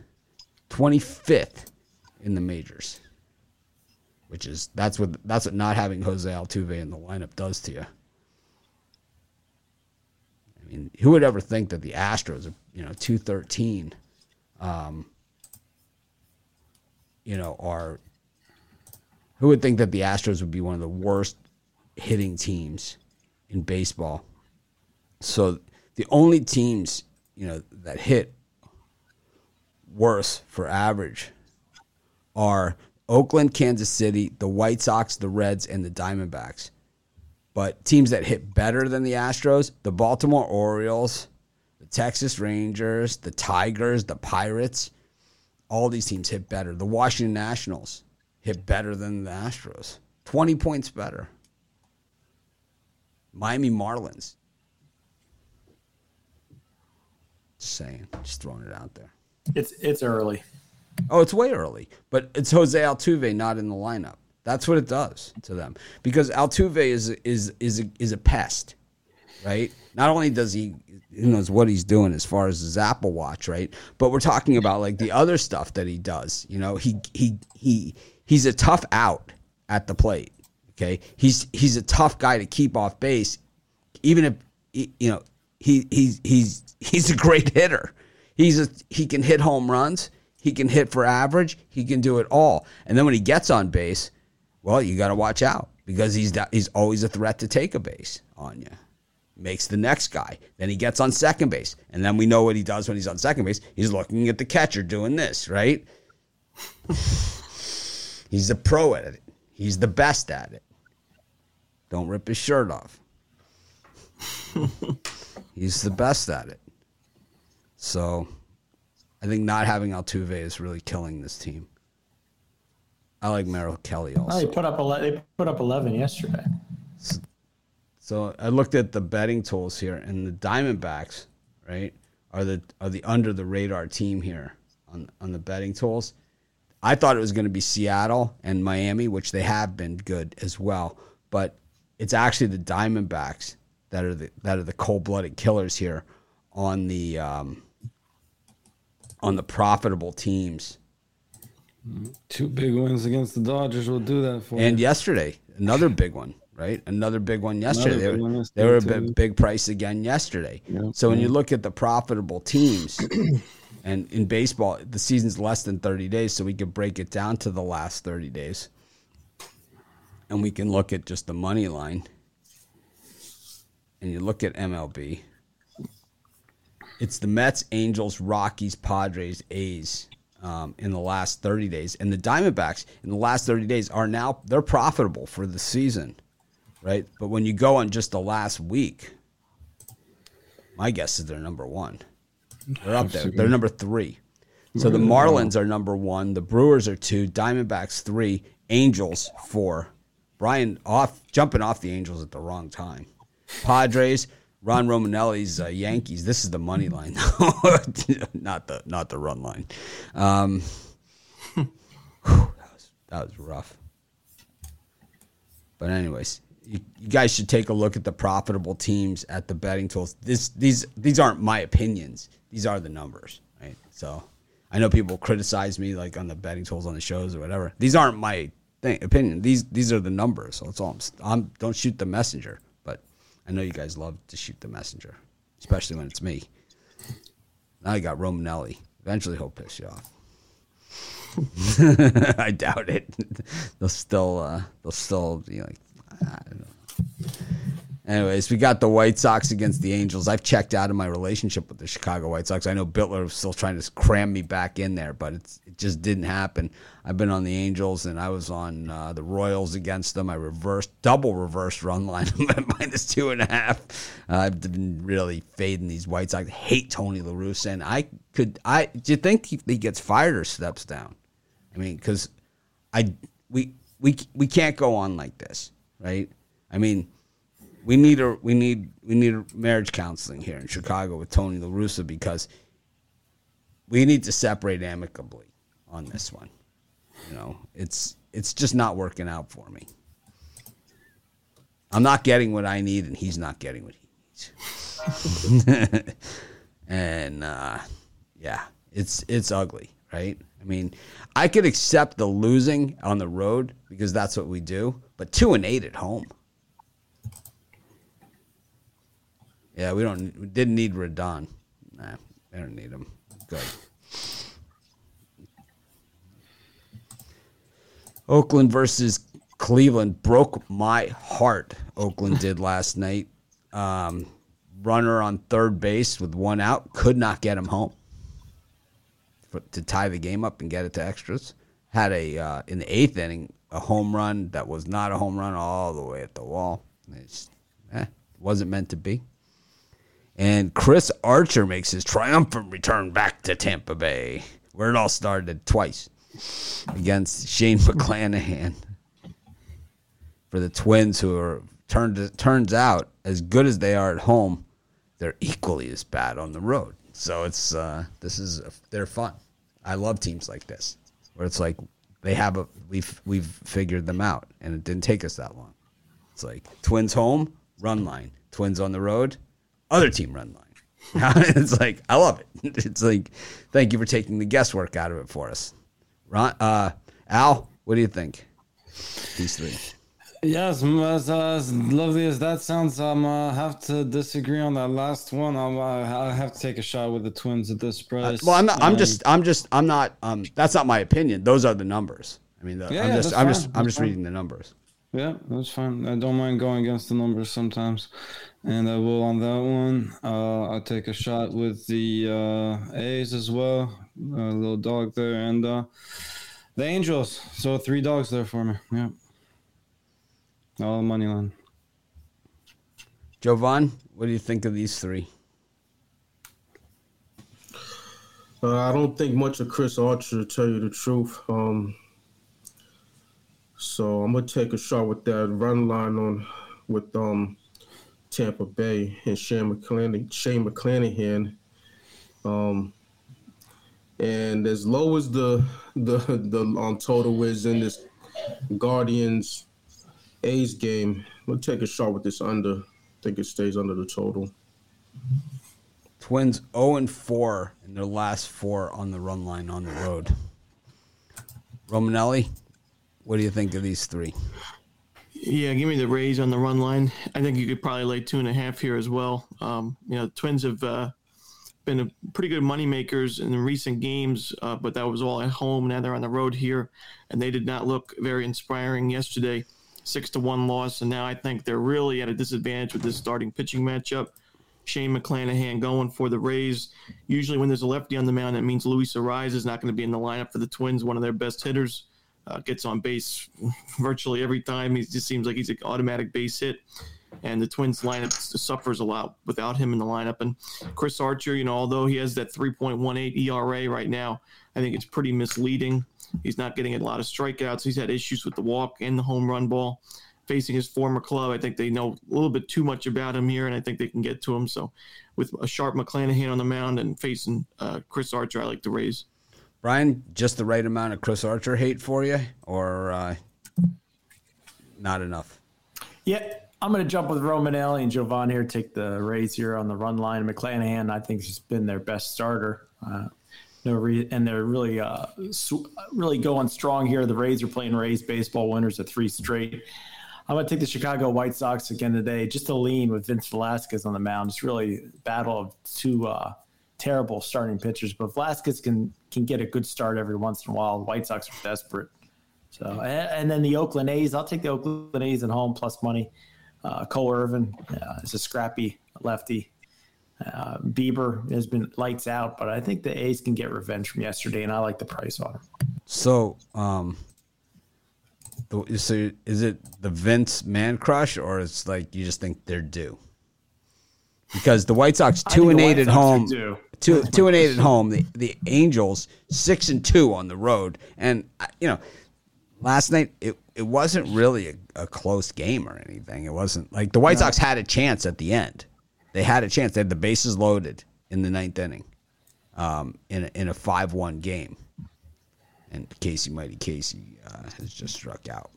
A: 25th in the majors, which is that's what that's what not having Jose Altuve in the lineup does to you. I mean, who would ever think that the Astros are you know two thirteen, um, you know, are who would think that the Astros would be one of the worst hitting teams in baseball? So the only teams you know that hit worse for average are Oakland, Kansas City, the White Sox, the Reds, and the Diamondbacks. But teams that hit better than the Astros, the Baltimore Orioles, the Texas Rangers, the Tigers, the Pirates, all these teams hit better. The Washington Nationals hit better than the Astros. 20 points better. Miami Marlins. Just saying, just throwing it out there.
C: It's it's early.
A: Oh, it's way early, but it's Jose Altuve not in the lineup. That's what it does to them because Altuve is is is a, is a pest, right? Not only does he he knows what he's doing as far as his Apple Watch, right? But we're talking about like the other stuff that he does. You know, he he he he's a tough out at the plate. Okay, he's he's a tough guy to keep off base, even if you know he he's he's he's a great hitter. He's a he can hit home runs. He can hit for average. He can do it all. And then when he gets on base, well, you got to watch out because he's he's always a threat to take a base on you. Makes the next guy. Then he gets on second base, and then we know what he does when he's on second base. He's looking at the catcher doing this, right? he's a pro at it. He's the best at it. Don't rip his shirt off. he's the best at it. So I think not having Altuve is really killing this team. I like Merrill Kelly also.
C: They put up 11, they put up 11 yesterday.
A: So I looked at the betting tools here, and the Diamondbacks, right, are the are the under the radar team here on on the betting tools. I thought it was going to be Seattle and Miami, which they have been good as well, but it's actually the Diamondbacks that are the that are the cold blooded killers here on the um, on the profitable teams
D: Two big wins against the Dodgers will do that for
A: And
D: you.
A: yesterday, another big one, right? Another big one yesterday.
D: Another
A: They were,
D: one
A: they were a big, big price again yesterday.
D: Yep.
A: So when you look at the profitable teams, and in baseball, the season's less than 30 days, so we could break it down to the last 30 days. And we can look at just the money line. And you look at MLB. It's the Mets, Angels, Rockies, Padres, A's um, in the last 30 days. And the Diamondbacks in the last 30 days are now, they're profitable for the season, right? But when you go on just the last week, my guess is they're number one. They're up there. They're number three. So the Marlins are number one. The Brewers are two. Diamondbacks three. Angels four. Brian off jumping off the Angels at the wrong time. Padres. Ron Romanelli's uh, Yankees. This is the money line, not the not the run line. Um, whew, that was that was rough. But anyways, you, you guys should take a look at the profitable teams at the betting tools. This these these aren't my opinions. These are the numbers, right? So I know people criticize me like on the betting tools on the shows or whatever. These aren't my thing, opinion. These these are the numbers. So that's all. I'm, I'm don't shoot the messenger. I know you guys love to shoot the messenger, especially when it's me. Now you got Romanelli. Eventually he'll piss you off. I doubt it. they'll still uh, they'll still be like I don't know. Anyways, we got the White Sox against the Angels. I've checked out of my relationship with the Chicago White Sox. I know Bittler was still trying to cram me back in there, but it just didn't happen. I've been on the Angels and I was on uh, the Royals against them. I reversed, double reversed run line at minus two and a half. Uh, I've been really fading these White Sox. I hate Tony La Russa, and I could. I do you think he, he gets fired or steps down? I mean, because I we we we can't go on like this, right? I mean, we need a we need we need marriage counseling here in Chicago with Tony La Russa because we need to separate amicably on this one. You know, it's it's just not working out for me. I'm not getting what I need, and he's not getting what he needs. and uh, yeah, it's it's ugly, right? I mean, I could accept the losing on the road because that's what we do, but two and eight at home. Yeah, we don't we didn't need Rodón. Nah, we don't need him. Good. Oakland versus Cleveland broke my heart. Oakland did last night. Um, runner on third base with one out could not get him home for, to tie the game up and get it to extras. Had a uh, in the eighth inning a home run that was not a home run all the way at the wall. It eh, wasn't meant to be. And Chris Archer makes his triumphant return back to Tampa Bay, where it all started twice against Shane McClanahan for the Twins, who are turned turns out as good as they are at home, they're equally as bad on the road. So it's uh, this is they're fun. I love teams like this where it's like they have a we've we've figured them out, and it didn't take us that long. It's like Twins home run line, Twins on the road, other team run line. it's like I love it. It's like thank you for taking the guesswork out of it for us. Ron, uh, Al, what do you think? These three.
D: Yes, as, uh, as lovely as that sounds, I'm uh, have to disagree on that last one. I'm, uh, I have to take a shot with the Twins at this price.
A: Well, I'm not. I'm just. I'm just. I'm not. Um, that's not my opinion. Those are the numbers. I mean, the,
D: Yeah,
A: I'm just. I'm just. I'm
D: That's
A: just
D: fine.
A: reading the numbers.
D: Yeah, that's fine. I don't mind going against the numbers sometimes, and I will on that one. Uh, I'll take a shot with the uh, A's as well. A little dog there, and uh, the Angels. So three dogs there for me. Yeah, all money line.
A: Jovan, what do you think of these three?
F: Uh, I don't think much of Chris Archer, to tell you the truth. Um, so I'm gonna take a shot with that run line on with um Tampa Bay and Shane McClanahan. Shane McClanahan. Um, and as low as the the the um, total is in this Guardians A's game, we'll take a shot with this under. I think it stays under the total.
A: Twins 0 and 4 in their last four on the run line on the road. Romanelli, what do you think of these three?
E: Yeah, give me the Rays on the run line. I think you could probably lay two and a half here as well. Um, you know, Twins have uh, been a pretty good money makers in recent games, uh, but that was all at home. Now they're on the road here, and they did not look very inspiring yesterday. Six to one loss, and now I think they're really at a disadvantage with this starting pitching matchup. Shane McClanahan going for the Rays. Usually, when there's a lefty on the mound, that means Luis Arraez is not going to be in the lineup for the Twins, one of their best hitters uh, gets on base virtually every time. He just seems like he's an automatic base hit. And the Twins lineup suffers a lot without him in the lineup. And Chris Archer, you know, although he has that 3.18 ERA right now, I think it's pretty misleading. He's not getting a lot of strikeouts. He's had issues with the walk and the home run ball. Facing his former club, I think they know a little bit too much about him here, and I think they can get to him. So, with a sharp McClanahan on the mound and facing uh, Chris Archer, I like the Rays.
A: Brian, just the right amount of Chris Archer hate for you, or uh, not enough?
C: Yeah, I'm going to jump with Romanelli and Jovan here. Take the Rays here on the run line. McClanahan, I think, has been their best starter. Uh, no re- and they're really, uh, sw- really going strong here. The Rays are playing Rays baseball winners at three straight. I'm going to take the Chicago White Sox again today, just to lean with Vince Velasquez on the mound. It's really battle of two uh, terrible starting pitchers, but Velasquez can can get a good start every once in a while. The White Sox are desperate. So, and, and then the Oakland A's, I'll take the Oakland A's at home plus money. Uh, Cole Irvin uh, is a scrappy lefty. Uh, Bieber has been lights out, but I think the A's can get revenge from yesterday, and I like the price on it.
A: So, um, the- so is it the Vince man crush, or it's like you just think they're due? Because the White Sox two and eight at home. Two two and eight at home. The the Angels six and two on the road, and uh, you know, last night it it wasn't really a, a close game or anything. It wasn't like the White Sox had a chance at the end. They had a chance. They had the bases loaded in the ninth inning, um, in a, in a five one game, and Casey Mighty Casey uh, has just struck out,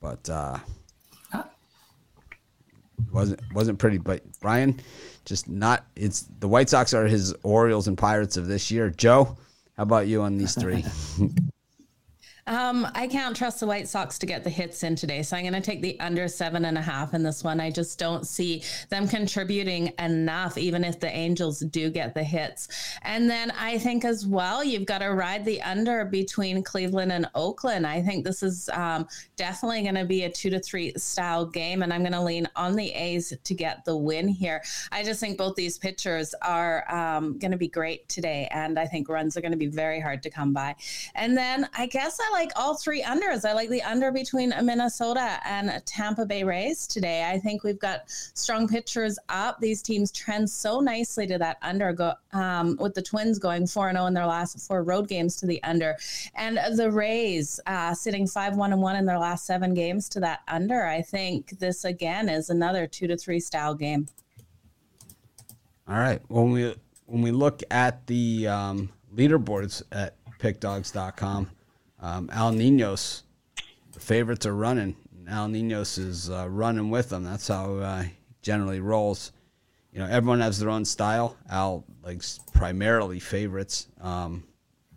A: but uh, wasn't wasn't pretty. But Brian, just not. It's the White Sox are his Orioles and Pirates of this year. Joe, how about you on these three?
B: Um, I can't trust the White Sox to get the hits in today, so I'm going to take the under seven and a half in this one. I just don't see them contributing enough, even if the Angels do get the hits. And then I think as well, you've got to ride the under between Cleveland and Oakland. I think this is um, definitely going to be a two to three style game, and I'm going to lean on the A's to get the win here. I just think both these pitchers are um, going to be great today, and I think runs are going to be very hard to come by. And then I guess I like all three unders. I like the under between Minnesota and Tampa Bay Rays today. I think we've got strong pitchers up. These teams trend so nicely to that under. Go um, with the Twins going four and zero in their last four road games to the under, and the Rays uh, sitting five one and one in their last seven games to that under. I think this again is another two to three style game.
A: All right. When we when we look at the um, leaderboards at PickDawgs.com, um, Al Ninos, the favorites are running. Al Ninos is uh, running with them. That's how uh, generally rolls. You know, everyone has their own style. Al likes primarily favorites, um,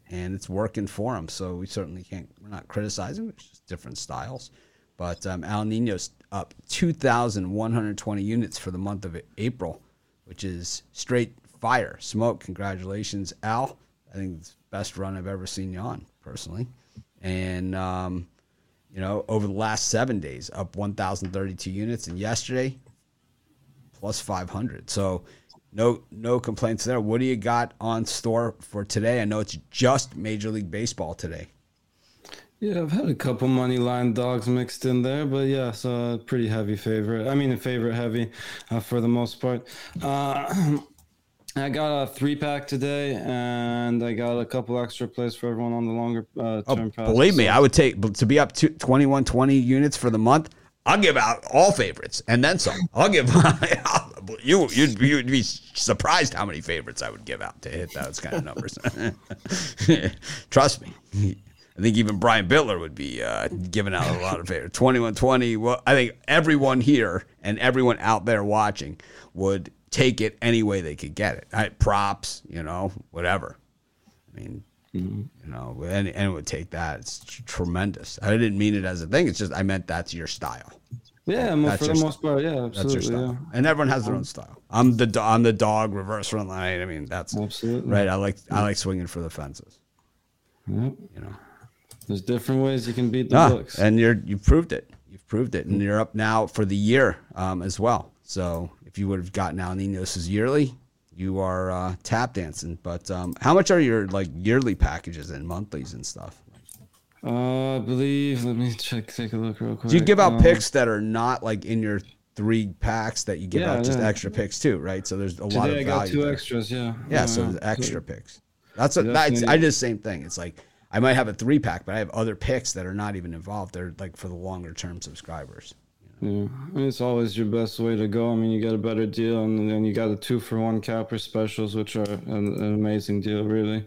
A: and it's working for him. So we certainly can't. We're not criticizing. It's just different styles. But um, Al Nino's up 2,120 units for the month of April, which is straight fire, smoke. Congratulations, Al. I think it's the best run I've ever seen you on, personally. And, um, you know, over the last seven days, up 1,032 units. And yesterday, plus 500. So no no complaints there. What do you got on store for today? I know it's just Major League Baseball today.
D: Yeah, I've had a couple money line dogs mixed in there, but yeah, so pretty heavy favorite. I mean, a favorite heavy uh, for the most part. Uh, I got a three pack today, and I got a couple extra plays for everyone on the longer uh,
A: Oh,
D: term pass.
A: believe me, I would take to be up to 21, 20 units for the month. I'll give out all favorites and then some. I'll give you. You'd, you'd be surprised how many favorites I would give out to hit those kind of numbers. Trust me. I think even Brian Bittler would be uh, giving out a lot of favorites. 21 20. Well, I think everyone here and everyone out there watching would take it any way they could get it. Props, you know, whatever. I mean, You know, and, it would take that. It's tremendous. I didn't mean it as a thing. It's just I meant that's your style.
D: Yeah,
A: That's
D: for the most part, yeah,
A: That's your
D: absolutely,
A: style.
D: yeah.
A: And everyone has their own style. I'm the do- I'm the dog reverse front line. I mean, that's
D: Absolutely.
A: right. I like I like swinging for the fences.
D: Yep.
A: You know.
D: There's different ways you can beat the
A: Ah,
D: books.
A: and you're you've proved it. You've proved it, and you're up now for the year um, as well. So if you would have gotten Al Ninos's yearly, you are uh, tap dancing. But um, how much are your like yearly packages and monthlies and stuff?
D: Uh, I believe. Let me check. Take a look real quick.
A: Do you give out
D: Um,
A: picks that are not like in your three packs that you give
D: Yeah,
A: out just
D: yeah.
A: extra picks too, right? So there's a lot of
D: Today I got two
A: there.
D: extras. Yeah.
A: Yeah, so
D: yeah.
A: extra picks. That's what that's, I did the same thing. It's like I might have a three pack, but I have other picks that are not even involved. They're like for the longer term subscribers.
D: Yeah, it's always your best way to go. I mean, you get a better deal, and then you got the two for one capper specials, which are an, an amazing deal, really.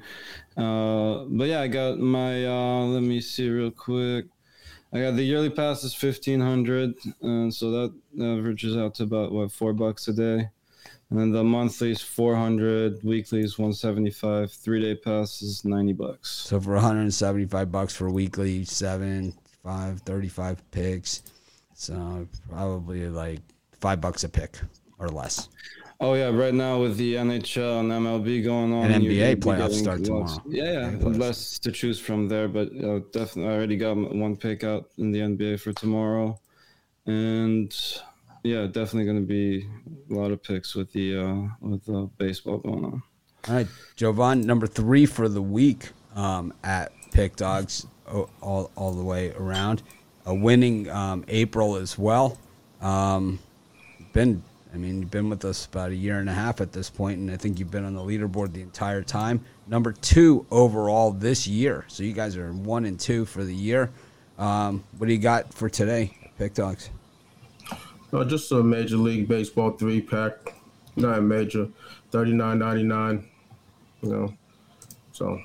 D: Uh, but yeah, I got my. Uh, let me see real quick. I got the yearly pass is fifteen hundred, and so that averages out to about what four bucks a day. And then the monthly is four hundred, weekly is one seventy five, three day pass is ninety bucks.
A: So for 175 bucks for weekly, seven, five, 35 picks. So probably like five bucks a pick or less.
D: Oh yeah, right now with the NHL and MLB going on,
A: And NBA playoffs start
D: lots-
A: tomorrow.
D: Yeah, yeah, less to choose from there, but uh, definitely, I already got one pick out in the NBA for tomorrow, and yeah, definitely going to be a lot of picks with the uh, with the baseball going on.
A: All right, Jovan, number three for the week um, at PickDawgs, all, all the way around. A winning um, April as well. Um, been, I mean, you've been with us about a year and a half at this point, and I think you've been on the leaderboard the entire time. Number two overall this year. So you guys are one and two for the year. Um, what do you got for today, PickDawgs?
F: No, just a Major League Baseball three pack, not major, thirty nine ninety nine. You know, so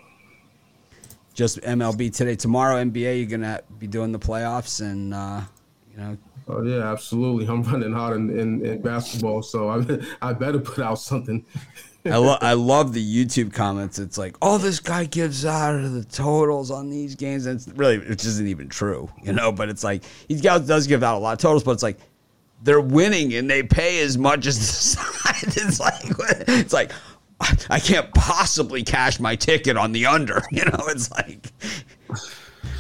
A: Just MLB today. Tomorrow, NBA, you're going to be doing the playoffs, and, uh, you know,
F: oh yeah, absolutely. I'm running hot in, in, in basketball, so I I better put out something.
A: I, lo- I love the YouTube comments. It's like, oh, this guy gives out the totals on these games. And it's really, it just isn't even true, you know. But it's like he does does give out a lot of totals, but it's like they're winning and they pay as much as the side. It's like, it's like I can't possibly cash my ticket on the under, you know. It's like,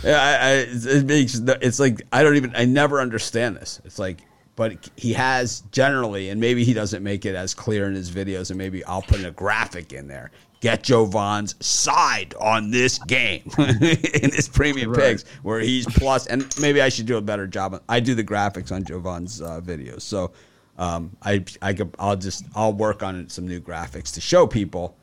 A: I, I, it makes it's like I don't even I never understand this. It's like, but he has generally, and maybe he doesn't make it as clear in his videos, and maybe I'll put a graphic in there. Get Jovan's side on this game in his premium
F: Right.
A: picks, where he's plus, and maybe I should do a better job. I do the graphics on Jovan's uh, videos, so um, I I could I'll just I'll work on some new graphics to show people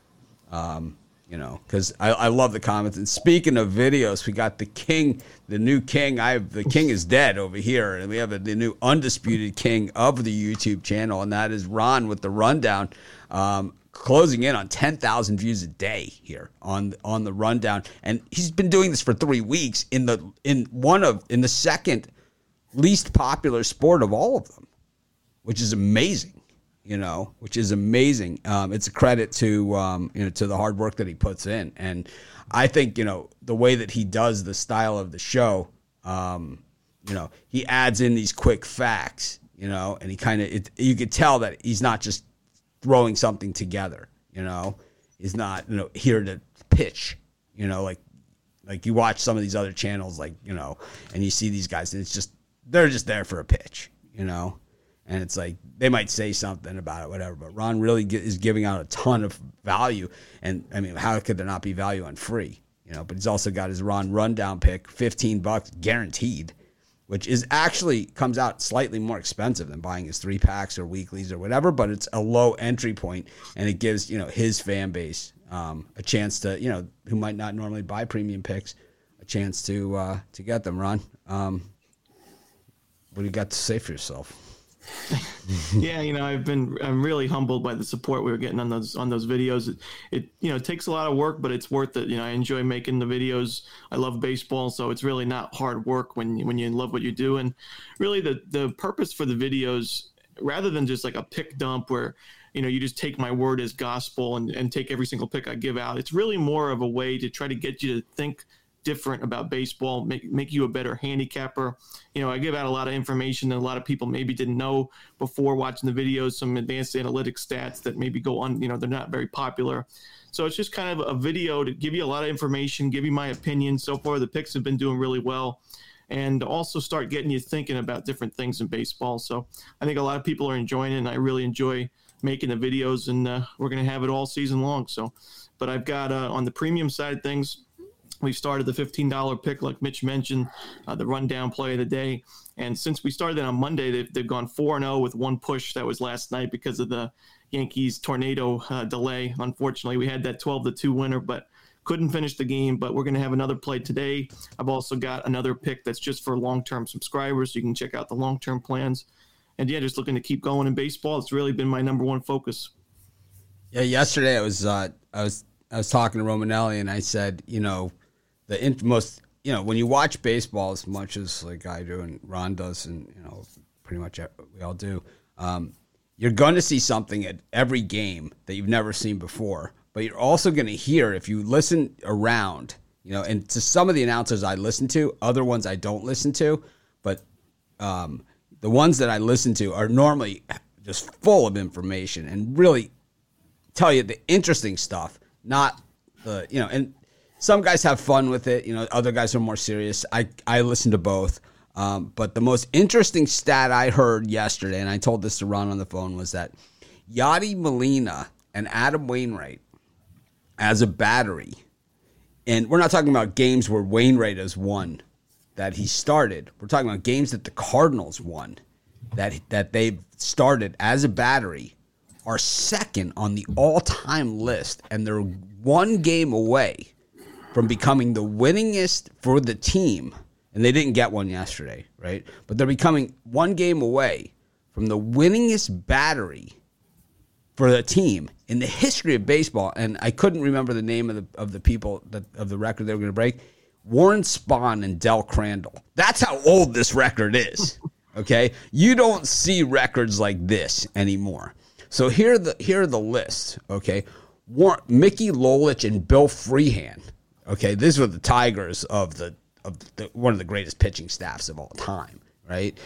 A: um, you know, because I, I love the comments. And speaking of videos, we got the king, the new king. I the king is dead over here, and we have a, the new undisputed king of the YouTube channel, and that is Ron with the rundown, um, closing in on ten thousand views a day here on on the rundown, and he's been doing this for three weeks in the in one of in the second least popular sport of all of them which is amazing, you know, which is amazing. Um, it's a credit to um, you know to the hard work that he puts in, and I think you know the way that he does the style of the show. Um, you know, he adds in these quick facts, you know, and he kind of you could tell that he's not just throwing something together, you know, he's not you know here to pitch, you know, like like you watch some of these other channels, like you know, and you see these guys, and it's just they're just there for a pitch, you know, and it's like they might say something about it, whatever. But Ron really is giving out a ton of value, and I mean, how could there not be value on free, you know? But he's also got his Ron rundown pick, fifteen bucks guaranteed, which is actually comes out slightly more expensive than buying his three packs or weeklies or whatever. But it's a low entry point, and it gives you know his fan base um, a chance to you know who might not normally buy premium picks a chance to uh, to get them. Ron, um, what do you got to say for yourself?
E: yeah, you know, I've been I'm really humbled by the support we were getting on those on those videos. It, it you know it takes a lot of work, but it's worth it. You know, I enjoy making the videos. I love baseball, so it's really not hard work when when you love what you do. And really, the the purpose for the videos, rather than just like a pick dump where you know, you just take my word as gospel and, and take every single pick I give out. It's really more of a way to try to get you to think different about baseball, make make you a better handicapper. You know, I give out a lot of information that a lot of people maybe didn't know before watching the videos, some advanced analytics stats that maybe go on, you know, they're not very popular. So it's just kind of a video to give you a lot of information, give you my opinion. So far, the picks have been doing really well. And also start getting you thinking about different things in baseball. So I think a lot of people are enjoying it, and I really enjoy making the videos, and uh, we're going to have it all season long. So, but I've got uh, on the premium side of things, we started the $15 pick, like Mitch mentioned, uh, the rundown play of the day. And since we started on Monday, they've, they've gone 4 0 with one push that was last night because of the Yankees tornado uh, delay. Unfortunately, we had that 12 to 2 winner, but couldn't finish the game. But we're going to have another play today. I've also got another pick that's just for long term subscribers. You can check out the long term plans. And yeah, just looking to keep going in baseball. It's really been my number one focus.
A: Yeah, yesterday I was uh, I was I was talking to Romanelli and I said, you know, the in- most you know when you watch baseball as much as like I do and Ron does and you know pretty much we all do, um, you're going to see something at every game that you've never seen before. But you're also going to hear if you listen around, you know, and to some of the announcers I listen to, other ones I don't listen to, but um, the ones that I listen to are normally just full of information and really tell you the interesting stuff, not the you know and some guys have fun with it. You know, other guys are more serious. I I listen to both. Um, but the most interesting stat I heard yesterday, and I told this to Ron on the phone, was that Yadi Molina and Adam Wainwright as a battery, and we're not talking about games where Wainwright has won that he started. We're talking about games that the Cardinals won that that they've started as a battery are second on the all-time list, and they're one game away from becoming the winningest for the team. And they didn't get one yesterday, right? But they're becoming one game away from the winningest battery for the team in the history of baseball. And I couldn't remember the name of the of the people that of the record they were going to break. Warren Spahn and Del Crandall. That's how old this record is. Okay, you don't see records like this anymore. So here are the here are the lists. Okay, Warren, Mickey Lolich and Bill Freehan Okay, these were the Tigers of the of the, one of the greatest pitching staffs of all time, right?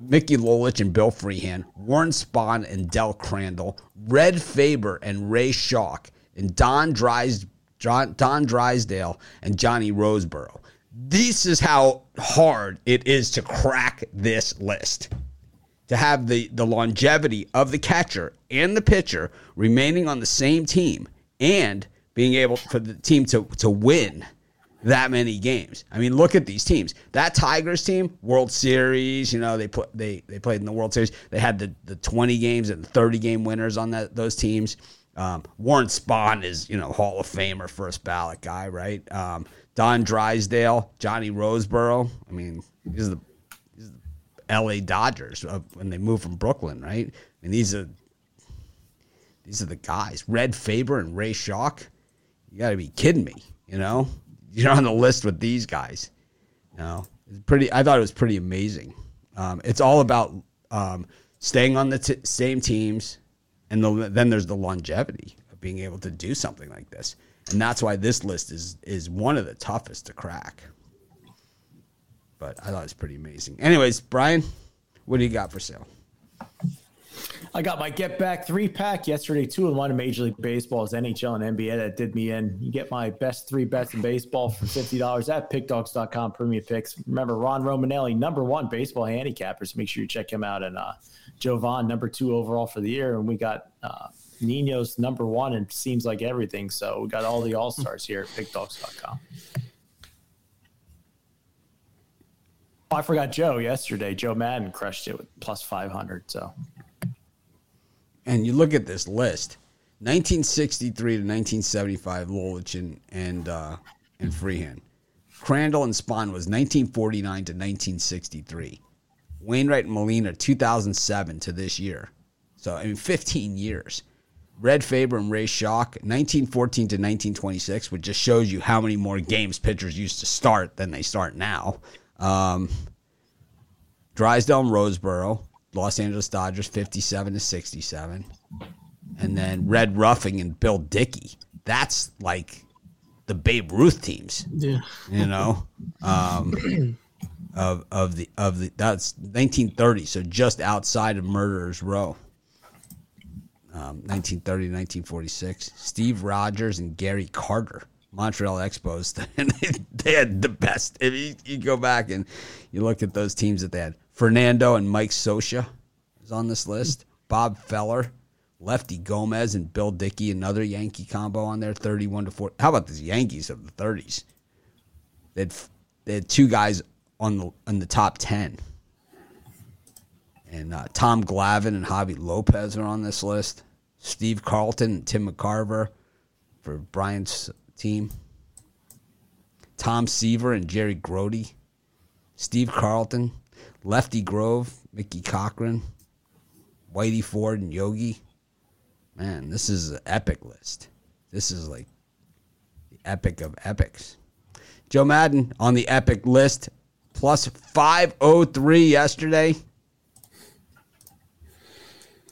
A: Mickey Lolich and Bill Freehan, Warren Spahn and Del Crandall, Red Faber and Ray Schalk, and Don Don, Don Drysdale and Johnny Roseboro. This is how hard it is to crack this list. To have the, the longevity of the catcher and the pitcher remaining on the same team and – being able for the team to to win that many games. I mean, look at these teams. That Tigers team, World Series, you know, they put they they played in the World Series. They had the the 20 games and 30 game winners on that those teams. Um, Warren Spahn is, you know, Hall of Famer, first ballot guy, right? Um, Don Drysdale, Johnny Roseboro. I mean, these are the, these are the L.A. Dodgers when they moved from Brooklyn, right? I mean, these are these are the guys. Red Faber and Ray Schalk you got to be kidding me. You know, you're on the list with these guys. You know, it's pretty. I thought it was pretty amazing. Um, it's all about um, staying on the t- same teams, and the, then there's the longevity of being able to do something like this, and that's why this list is is one of the toughest to crack. But I thought it was pretty amazing. Anyways, Brian, what do you got for sale?
C: I got my Get Back three pack yesterday, two and one in Major League Baseball's NHL and NBA that did me in. You get my best three bets in baseball for $50 at PickDawgs.com premium picks. Remember, Ron Romanelli, number one baseball handicappers. Make sure you check him out. And uh, Jovan, number two overall for the year. And we got uh, Nino's number one and seems like everything. So we got all the all stars here at PickDawgs.com. Oh, I forgot Joe yesterday. Joe Madden crushed it with plus 500. So
A: and you look at this list 1963 to 1975 Lolich and uh, and Freehan. Crandall and Spahn was 1949 to 1963. Wainwright and Molina 2007 to this year. So I mean 15 years. Red Faber and Ray Schalk 1914 to 1926, which just shows you how many more games pitchers used to start than they start now. Um, Drysdale and Roseboro Los Angeles Dodgers 57 to 67. and then Red Ruffing and Bill Dickey. That's like the Babe Ruth teams,
E: Yeah.
A: you know, um, of of the of the that's 1930, so just outside of Murderers Row. Um, 1930 to 1946. Steve Rogers and Gary Carter, Montreal Expos, and they, they had the best. If you, you go back and you look at those teams that they had, Fernando and Mike Scioscia is on this list. Bob Feller, Lefty Gomez, and Bill Dickey, another Yankee combo on there, 31 to 4. How about the Yankees of the 30s? They had, they had two guys on the on the top 10. And uh, Tom Glavine and Javy Lopez are on this list. Steve Carlton and Tim McCarver for Bryant's team. Tom Seaver and Jerry Grote. Steve Carlton. Lefty Grove, Mickey Cochrane. Whitey Ford and Yogi. Man, this is an epic list. This is like the epic of epics. Joe Madden on the epic list, plus 503 yesterday.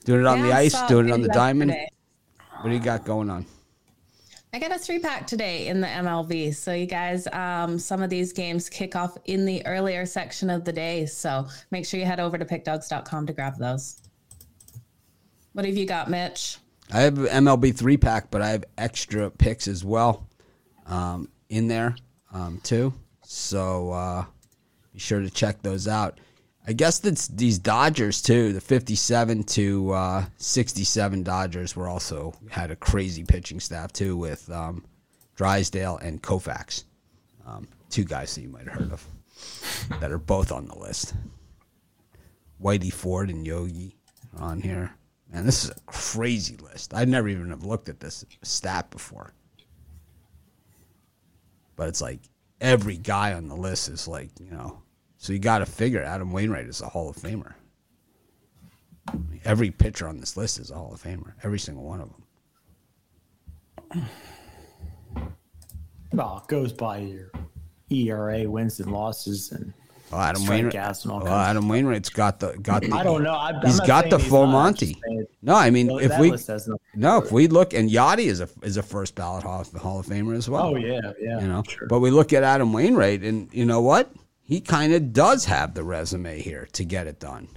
A: Doing it on the
B: Yeah, I
A: ice, doing it on the diamond. What do you got going on?
B: I got a three pack today in the MLB. So, you guys, um, some of these games kick off in the earlier section of the day. So, make sure you head over to PickDawgs.com to grab those. What have you got, Mitch?
A: I have MLB three pack, but I have extra picks as well um, in there um, too. So uh, be sure to check those out. I guess that's these Dodgers too. The fifty-seven to uh, sixty-seven Dodgers were also had a crazy pitching staff too with um, Drysdale and Koufax, um, two guys that you might have heard of that are both on the list. Whitey Ford and Yogi are on here. Man, this is a crazy list. I'd never even have looked at this stat before. But it's like every guy on the list is like, you know, so you got to figure Adam Wainwright is a Hall of Famer. I mean, every pitcher on this list is a Hall of Famer. Every single one of them.
C: Well, it goes by your ERA wins and losses, and
A: Oh, Adam Wainwright.
C: and all kinds.
A: Adam Wainwright's got the got the.
C: I don't know. I'm
A: He's
C: not
A: got the
C: he's
A: full
C: not,
A: Monty. No, I mean if we
C: list has nothing to
A: no, if we look and Yadi is a is a first ballot Hall of, Hall of Famer as well.
C: Oh yeah, yeah.
A: you know.
C: sure.
A: But we look at Adam Wainwright, and you know what? He kind of does have the resume here to get it done.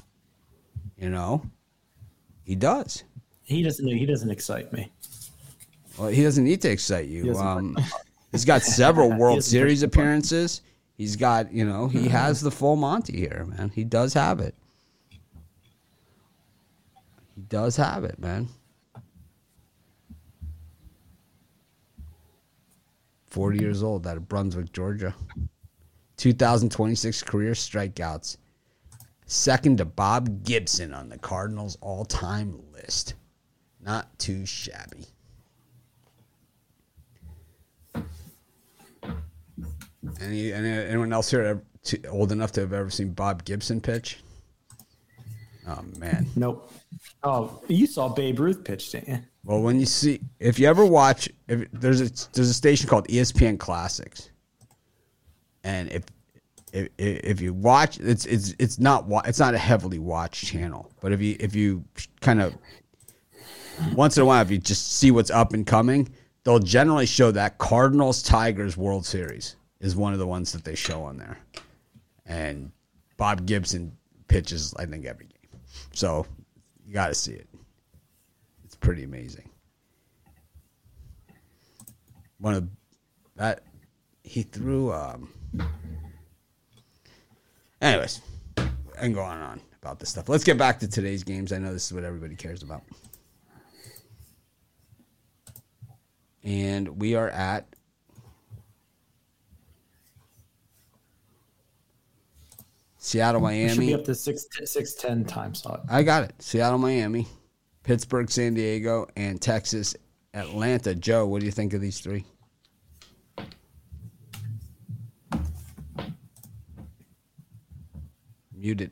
A: You know, he does.
C: he doesn't. He doesn't excite me.
A: Well, he doesn't need to excite you.
C: doesn't-
A: Um, he's got several World Series
C: push the button.
A: appearances. He's got, you know, he has the full Monty here, man. He does have it. He does have it, man. 40 years old out of Brunswick, Georgia. 2026 career strikeouts. Second to Bob Gibson on the Cardinals all time list. Not too shabby. Any, any anyone else here ever, too, old enough to have ever seen Bob Gibson pitch? Oh man.
C: Nope. Oh, you saw Babe Ruth pitch, didn't you?
A: Well, when you see, if you ever watch, if there's a there's a station called ESPN Classics, and if if, if you watch, it's it's it's not it's not a heavily watched channel, but if you if you kind of once in a while, if you just see what's up and coming, they'll generally show that Cardinals Tigers World Series is one of the ones that they show on there, and Bob Gibson pitches I think every game, so you got to see it. It's pretty amazing. One of that he threw. Um, anyways, I can go on and on about this stuff. Let's get back to today's games. I know this is what everybody cares about. And we are at Seattle,
C: We should be
A: Miami.
C: up to six six ten time slot.
A: I got it. Seattle, Miami, Pittsburgh, San Diego, and Texas, Atlanta. Joe, what do you think of these three? Muted.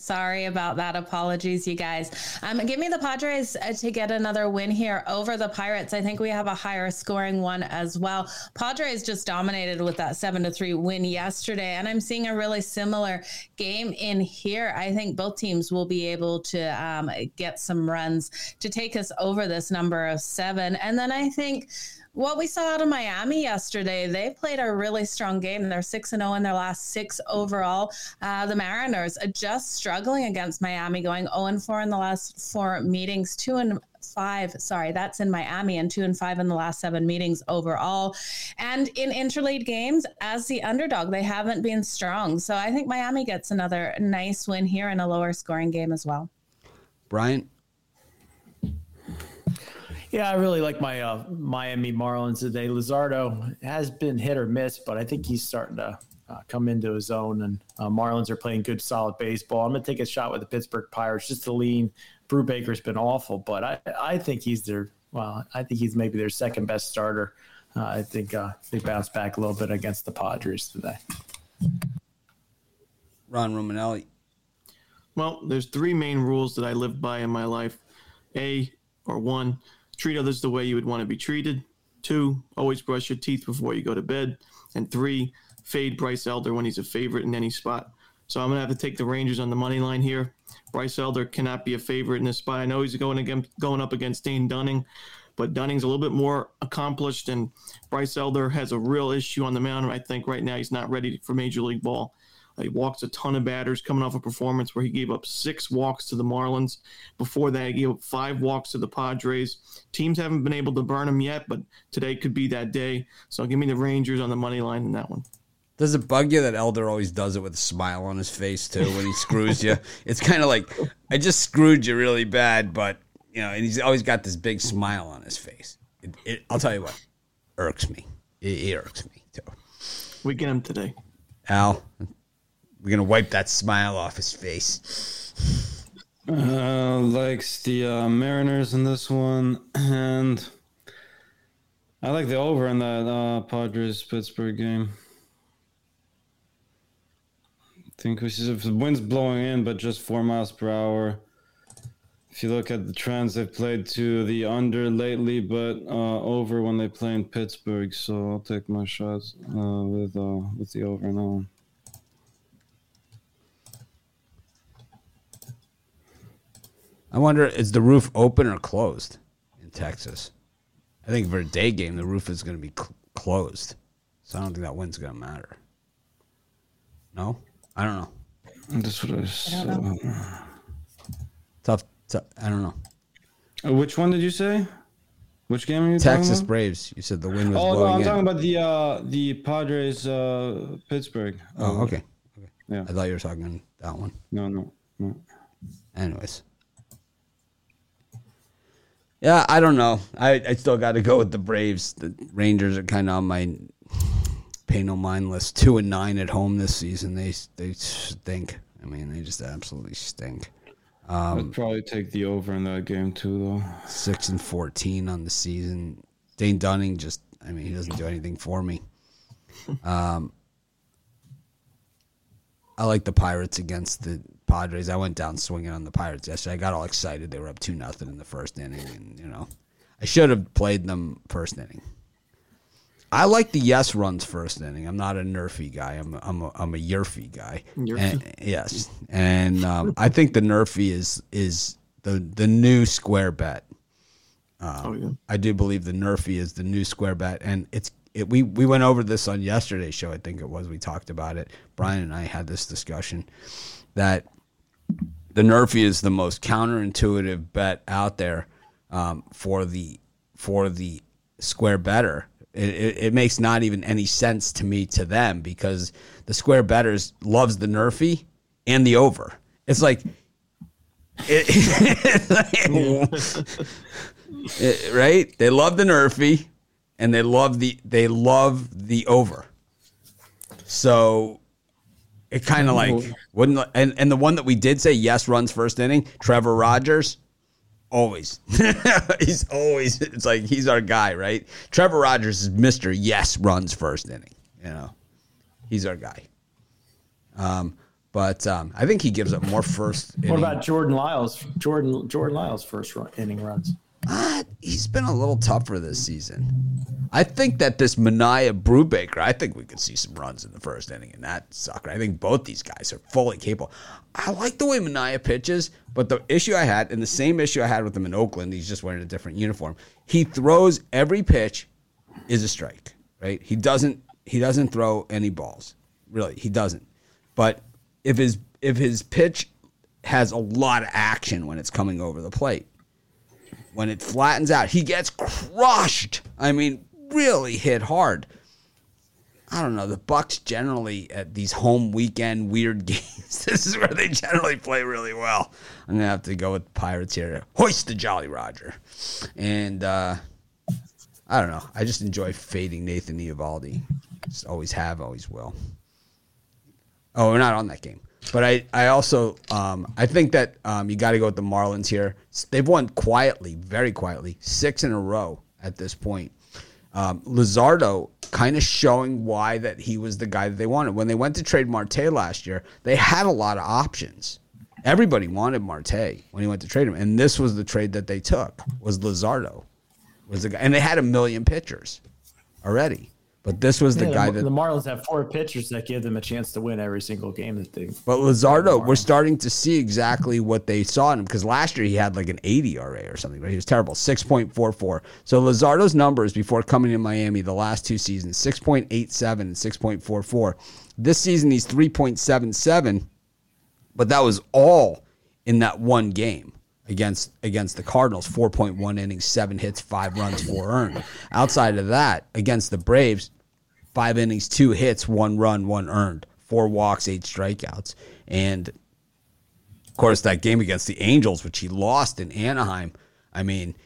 B: Sorry about that. Apologies, you guys. Um, give me the Padres uh, to get another win here over the Pirates. I think we have a higher scoring one as well. Padres just dominated with that seven to three win yesterday, and I'm seeing a really similar game in here. I think both teams will be able to um, get some runs to take us over this number of seven, and then I think what we saw out of Miami yesterday, they played a really strong game. They're 6 and 0 in their last six overall. Uh, the Mariners are just struggling against Miami, going 0 and 4 in the last four meetings, 2 and five. Sorry, that's in Miami, and two and five in the last seven meetings overall. And in interleague games, as the underdog, they haven't been strong. So I think Miami gets another nice win here in a lower scoring game as well.
A: Brian?
C: Yeah, I really like my uh, Miami Marlins today. Luzardo has been hit or miss, but I think he's starting to uh, come into his own. And uh, Marlins are playing good, solid baseball. I'm going to take a shot with the Pittsburgh Pirates just to lean. Brubaker's been awful, but I, I think he's their well, I think he's maybe their second best starter. Uh, I think uh, they bounced back a little bit against the Padres today.
A: Ron Romanelli.
E: Well, there's three main rules that I live by in my life. A or one, treat others the way you would want to be treated. Two, always brush your teeth before you go to bed. And three, fade Bryce Elder when he's a favorite in any spot. So I'm gonna have to take the Rangers on the money line here. Bryce Elder cannot be a favorite in this spot. I know he's going against going up against Dane Dunning, but Dunning's a little bit more accomplished, and Bryce Elder has a real issue on the mound. I think right now he's not ready for major league ball. He walks a ton of batters coming off a performance where he gave up six walks to the Marlins. Before that, he gave up five walks to the Padres. Teams haven't been able to burn him yet, but today could be that day. So give me the Rangers on the money line in that one.
A: Does it bug you that Elder always does it with a smile on his face too when he screws you? It's kind of like I just screwed you really bad, but you know, and he's always got this big smile on his face. It, it, I'll tell you what, irks me. It, it irks me too.
E: We get him today.
A: Al, we're gonna wipe that smile off his face.
D: Uh, likes the uh, Mariners in this one, and I like the over in that uh, Padres Pittsburgh game. I think we see if the wind's blowing in, but just four miles per hour. If you look at the trends, they've played to the under lately, but uh, over when they play in Pittsburgh. So I'll take my shots uh, with uh, with the over now.
A: I wonder, is the roof open or closed in Texas? I think for a day game, the roof is going to be cl- closed, so I don't think that wind's going to matter. No, I don't know.
D: That's what I saw.
A: Tough. tough I don't know.
D: Uh, which one did you say? Which game are you
A: Texas
D: talking about?
A: Texas Braves. You said the wind was
D: Oh no, I'm
A: in.
D: talking about the uh, the Padres uh, Pittsburgh.
A: oh, okay. okay.
D: Yeah.
A: I thought you were talking that one.
D: No, no, no.
A: Anyways. Yeah, I don't know. I, I still got to go with the Braves. The Rangers are kind of on my pay no mind list. Two and nine at home this season. They they stink. I mean, they just absolutely stink.
D: I'd probably take the over in that game too, though.
A: Six and fourteen on the season. Dane Dunning just. I mean, he doesn't do anything for me. Um, I like the Pirates against the Padres. I went down swinging on the Pirates yesterday. I got all excited. They were up two nothing in the first inning, and you know, I should have played them first inning. I like the yes runs first inning. I'm not a nerfy guy. I'm a, I'm a, I'm a yerfy guy.
E: Yerfy.
A: And- yes, and um, I think the nerfy is is the the new square bet.
E: oh yeah.
A: I do believe the Nerfy is the new square bet, and it's it, we we went over this on yesterday's show. I think it was we talked about it. Brian and I had this discussion that the Nerfy is the most counterintuitive bet out there um, for the for the square better. It, it, it makes not even any sense to me to them because the square betters loves the Nerfy and the over. It's like. It, it- right? They love the nerfy, and they love the they love the over. So it kind of like wouldn't and and the one that we did say yes runs first inning, Trevor Rogers. Always, he's always. It's like he's our guy, right? Trevor Rogers is Mister. Yes, runs first inning. You know, he's our guy. Um, But um, I think he gives up more first.
C: What
A: inning.
C: about Jordan Lyles? Jordan Jordan Lyles first run, inning runs.
A: Uh, he's been a little tougher this season. I think that this Manaea Brubaker, I think we could see some runs in the first inning in that sucker. I think both these guys are fully capable. I like the way Manaea pitches, but the issue I had, and the same issue I had with him in Oakland, he's just wearing a different uniform. He throws every pitch is a strike, right? He doesn't he doesn't throw any balls. Really, he doesn't. But if his if his pitch has a lot of action when it's coming over the plate, when it flattens out, he gets crushed. I mean, really hit hard. I don't know. The Bucks generally at these home weekend weird games. this is where they generally play really well. I'm gonna have to go with Pirates here. Hoist the Jolly Roger, and uh, I don't know. I just enjoy fading Nathan Eovaldi. Just always have, always will. Oh, we're not on that game. But I, I also um, I think that um, you got to go with the Marlins here. They've won quietly, very quietly, six in a row at this point. Um, Luzardo kind of showing why that he was the guy that they wanted. When they went to trade Marte last year, they had a lot of options. Everybody wanted Marte when he went to trade him, and this was the trade that they took. Was Luzardo was the guy, and they had a million pitchers already. But this was the
C: Yeah,
A: guy
C: the,
A: that
C: the Marlins have four pitchers that give them a chance to win every single game that they.
A: But Luzardo, we're starting to see exactly what they saw in him because last year he had like an 80 RA or something, right? He was terrible, 6.44. So Luzardo's numbers before coming to Miami the last two seasons, 6.87 and 6.44. This season he's 3.77, but that was all in that one game against against the Cardinals, 4.1 innings, 7 hits, 5 runs, 4 earned. Outside of that, against the Braves, 5 innings, 2 hits, 1 run, 1 earned, 4 walks, 8 strikeouts. And of course that game against the Angels which he lost in Anaheim, I mean,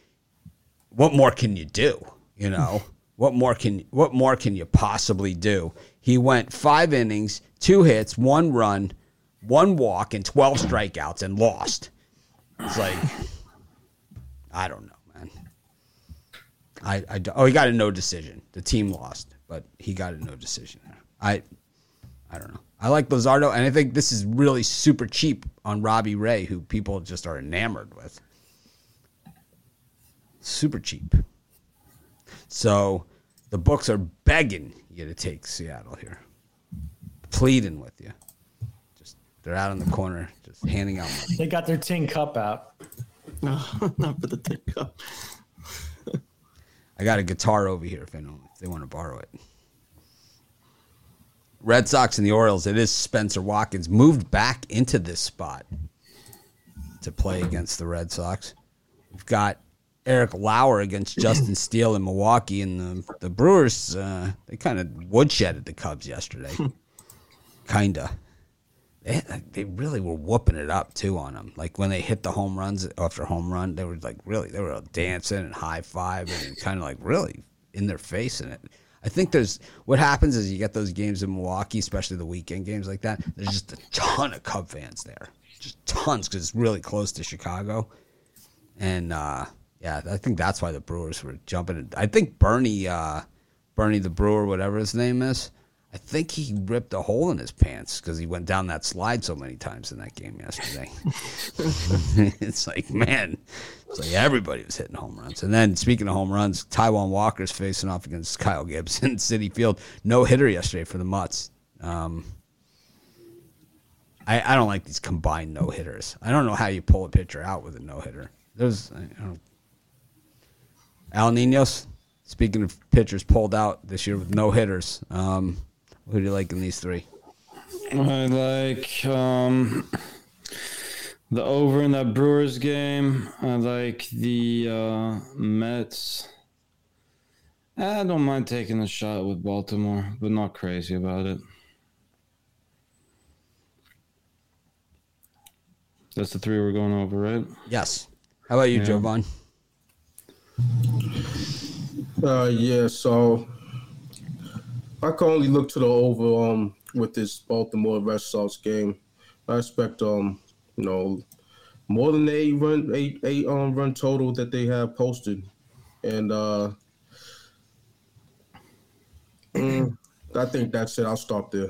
A: what more can you do, you know? What more can what more can you possibly do? He went 5 innings, 2 hits, 1 run, 1 walk and 12 strikeouts and lost. It's like, I don't know, man. I, I oh, he got a no decision. The team lost, but he got a no decision. I, I don't know. I like Luzardo, and I think this is really super cheap on Robbie Ray, who people just are enamored with. Super cheap. So the books are begging you to take Seattle here, pleading with you. Just they're out in the corner, just handing out money.
C: They got their tin cup out.
E: No, not for the tin cup.
A: I got a guitar over here if anyone if they want to borrow it. Red Sox and the Orioles. It is Spencer Watkins moved back into this spot to play against the Red Sox. We've got Eric Lauer against Justin Steele in Milwaukee, and the the Brewers. Uh, they kind of woodshedded the Cubs yesterday. Kinda. They, they really were whooping it up too on them. Like when they hit the home runs after home run, they were like really they were dancing and high fiving and kind of like really in their face in it. I think there's what happens is you get those games in Milwaukee, especially the weekend games like that. There's just a ton of Cub fans there, just tons because it's really close to Chicago, and uh, yeah, I think that's why the Brewers were jumping. I think Bernie, uh, Bernie the Brewer, whatever his name is, I think he ripped a hole in his pants because he went down that slide so many times in that game yesterday. it's like, man, it's like everybody was hitting home runs. And then speaking of home runs, Taijuan Walker's facing off against Kyle Gibson, in Citi Field. No hitter yesterday for the Mutts. Um, I, I don't like these combined no hitters. I don't know how you pull a pitcher out with a no hitter. There's I don't, Al Ninos. Speaking of pitchers pulled out this year with no hitters, um, who do you like in these three?
D: I like um, the over in that Brewers game. I like the uh, Mets. I don't mind taking a shot with Baltimore, but not crazy about it. That's the three we're going over, right?
A: Yes. How about you,
D: Yeah.
A: Jovan?
F: Uh, yeah, so I can only look to the over um with this Baltimore Red Sox game. I expect um you know more than eight run eight eight um run total that they have posted, and uh mm, I think that's it. I'll stop there.